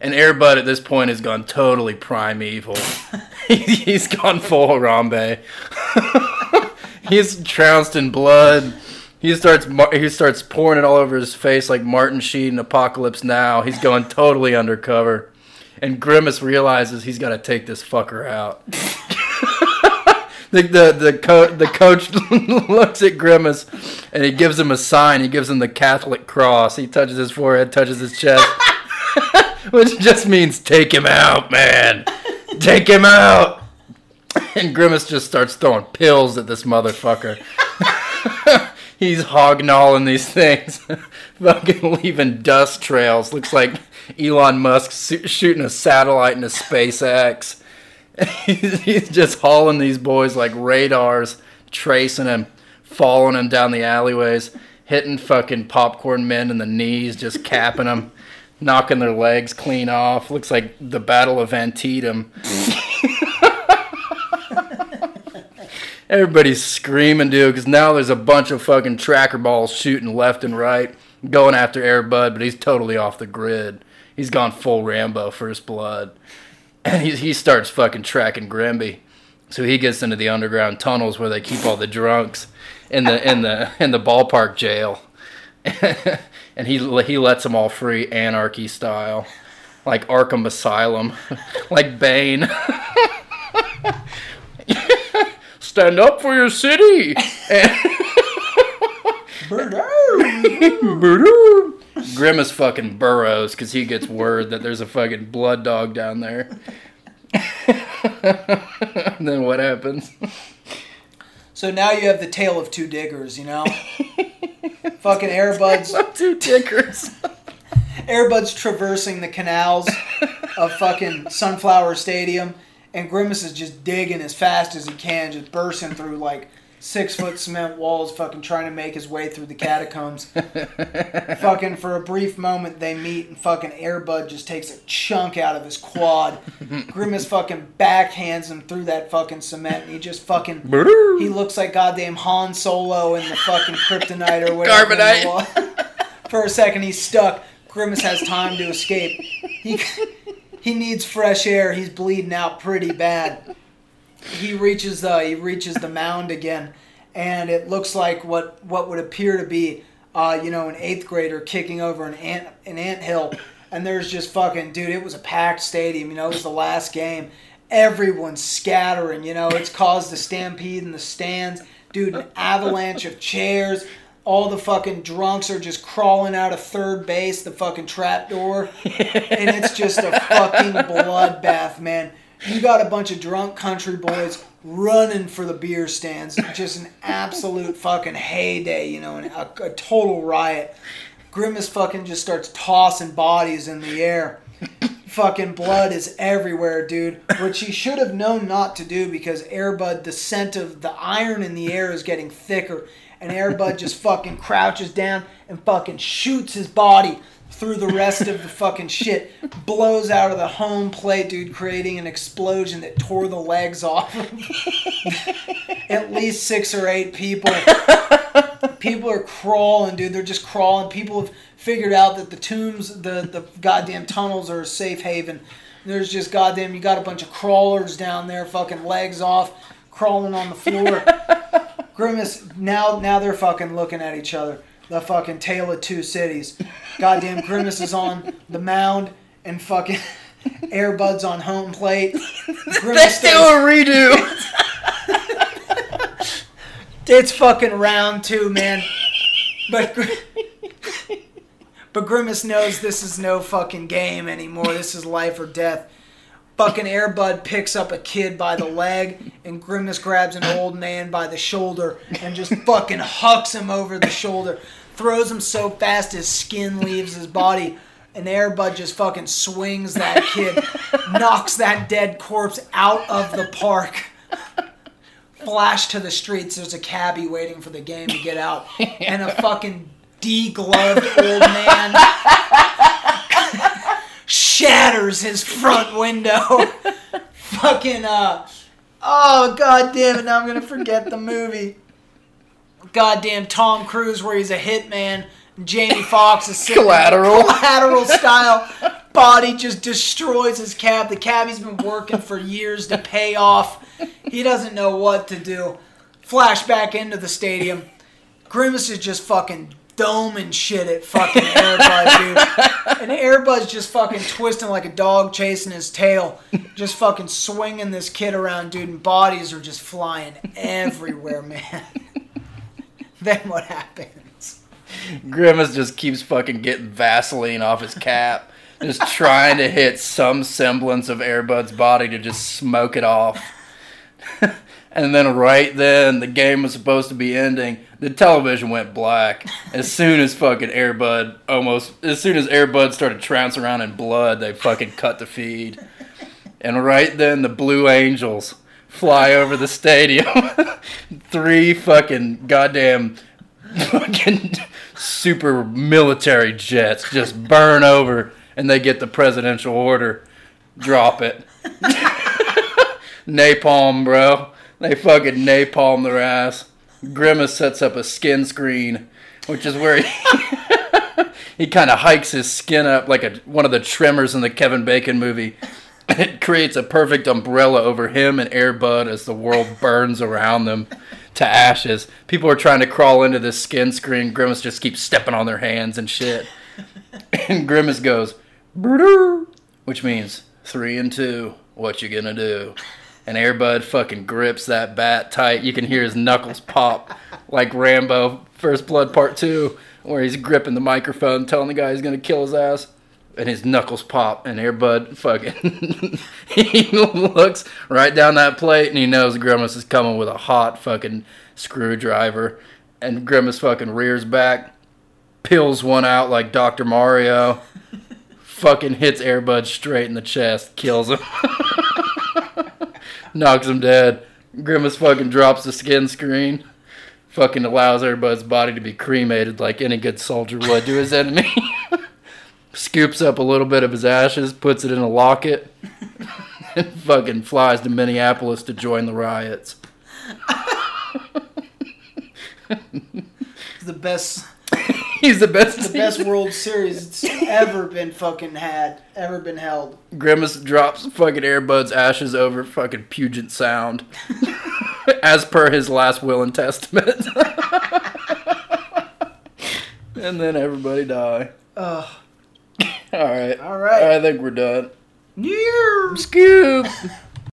And Airbud at this point has gone totally primeval. He's gone full Harambe. He's trounced in blood. He starts he starts pouring it all over his face like Martin Sheen in Apocalypse Now. He's going totally undercover, and Grimace realizes he's got to take this fucker out. the the the, co- the coach looks at Grimace, and he gives him a sign. He gives him the Catholic cross. He touches his forehead, touches his chest, which just means take him out, man. Take him out. And Grimace just starts throwing pills at this motherfucker he's hognawing these things, fucking leaving dust trails. Looks like Elon Musk shooting a satellite into SpaceX. he's, just hauling these boys like radars, tracing them, following them down the alleyways, hitting fucking popcorn men in the knees, just capping them, knocking their legs clean off. Looks like the Battle of Antietam. Everybody's screaming, dude, because now there's a bunch of fucking tracker balls shooting left and right, going after Airbud, but he's totally off the grid. He's gone full Rambo first blood. And he, he starts fucking tracking Grimby. So he gets into the underground tunnels where they keep all the drunks in the in the in the ballpark jail. and he he lets them all free anarchy style. Like Arkham Asylum, like Bane stand up for your city. Grimace fucking burrows because he gets word that there's a fucking blood dog down there. then what happens? So now you have the tale of two diggers, you know? fucking Airbuds. two diggers. Airbuds traversing the canals of fucking Sunflower Stadium and Grimace is just digging as fast as he can, just bursting through like six foot cement walls, fucking trying to make his way through the catacombs. fucking for a brief moment they meet and fucking Airbud just takes a chunk out of his quad. Grimace fucking backhands him through that fucking cement and he just fucking he looks like goddamn Han Solo in the fucking kryptonite or whatever. Carbonite. For a second he's stuck. Grimace has time to escape. He he needs fresh air. He's bleeding out pretty bad. He reaches the he reaches the mound again, and it looks like what what would appear to be uh, you know an eighth grader kicking over an ant an ant hill, and there's just fucking dude. It was a packed stadium. You know, it was the last game. Everyone's scattering. You know, it's caused a stampede in the stands. Dude, an avalanche of chairs all the fucking drunks are just crawling out of third base, the fucking trap door, and it's just a fucking bloodbath, man. You got a bunch of drunk country boys running for the beer stands, just an absolute fucking heyday, you know, and a, a total riot. Grimace fucking just starts tossing bodies in the air. fucking blood is everywhere, dude. Which he should have known not to do because Airbud, the scent of the iron in the air is getting thicker and Airbud just fucking crouches down and fucking shoots his body through the rest of the fucking shit, blows out of the home plate, dude, creating an explosion that tore the legs off at least six or eight people. People are crawling, dude. They're just crawling. People have figured out that the tombs, the, the goddamn tunnels are a safe haven. There's just goddamn, you got a bunch of crawlers down there, fucking legs off, crawling on the floor. Grimace now now they're fucking looking at each other. The fucking tale of two cities. Goddamn Grimace is on the mound and fucking Airbuds on home plate. Grimace they do a redo. it's fucking round two, man. But but Grimace knows this is no fucking game anymore. This is life or death. Fucking Airbud picks up a kid by the leg, and Grimace grabs an old man by the shoulder and just fucking hucks him over the shoulder. Throws him so fast his skin leaves his body. and Airbud just fucking swings that kid, knocks that dead corpse out of the park. Flash to the streets. There's a cabbie waiting for the game to get out, and a fucking degloved old man shatters his front window. fucking uh oh god damn it, now I'm gonna forget the movie. Goddamn Tom Cruise where he's a hitman. Jamie Foxx is sitting Collateral. collateral style. Body just destroys his cab. The cabbie's been working for years to pay off. He doesn't know what to do. Flashback into the stadium. Grimace is just fucking doming shit at fucking Air Bud, dude. And Air Bud's just fucking twisting like a dog chasing his tail. Just fucking swinging this kid around, dude. And bodies are just flying everywhere, man. then what happens? Grimace just keeps fucking getting Vaseline off his cap, just trying to hit some semblance of Air Bud's body to just smoke it off. and then right then, the game was supposed to be ending. The television went black as soon as fucking Air Bud almost, as soon as Air Bud started trouncing around in blood, they fucking cut the feed. And right then, the Blue Angels fly over the stadium. Three fucking goddamn fucking super military jets just burn over and they get the presidential order. Drop it. napalm, bro. They fucking napalm their ass. Grimace sets up a skin screen, which is where he, he kind of hikes his skin up like a one of the Tremors in the Kevin Bacon movie. It creates a perfect umbrella over him and Air Bud as the world burns around them to ashes. People are trying to crawl into this skin screen. Grimace just keeps stepping on their hands and shit. And Grimace goes, which means three and two. What you gonna do? And Air Bud fucking grips that bat tight. You can hear his knuckles pop like Rambo First Blood Part 2, where he's gripping the microphone, telling the guy he's gonna kill his ass. And his knuckles pop, and Air Bud fucking. he looks right down that plate, and he knows Grimace is coming with a hot fucking screwdriver. And Grimace fucking rears back, peels one out like Dr. Mario, fucking hits Air Bud straight in the chest, kills him, knocks him dead. Grimace fucking drops the skin screen, fucking allows everybody's body to be cremated like any good soldier would to his enemy. Scoops up a little bit of his ashes, puts it in a locket, and fucking flies to Minneapolis to join the riots. The best He's the best. the best World Series it's ever been fucking had, ever been held. Grimace drops fucking Air Bud's ashes over fucking Puget Sound, as per his last will and testament. and then everybody die. Ugh. All right. All right. I think we're done. Yeah. Scoop.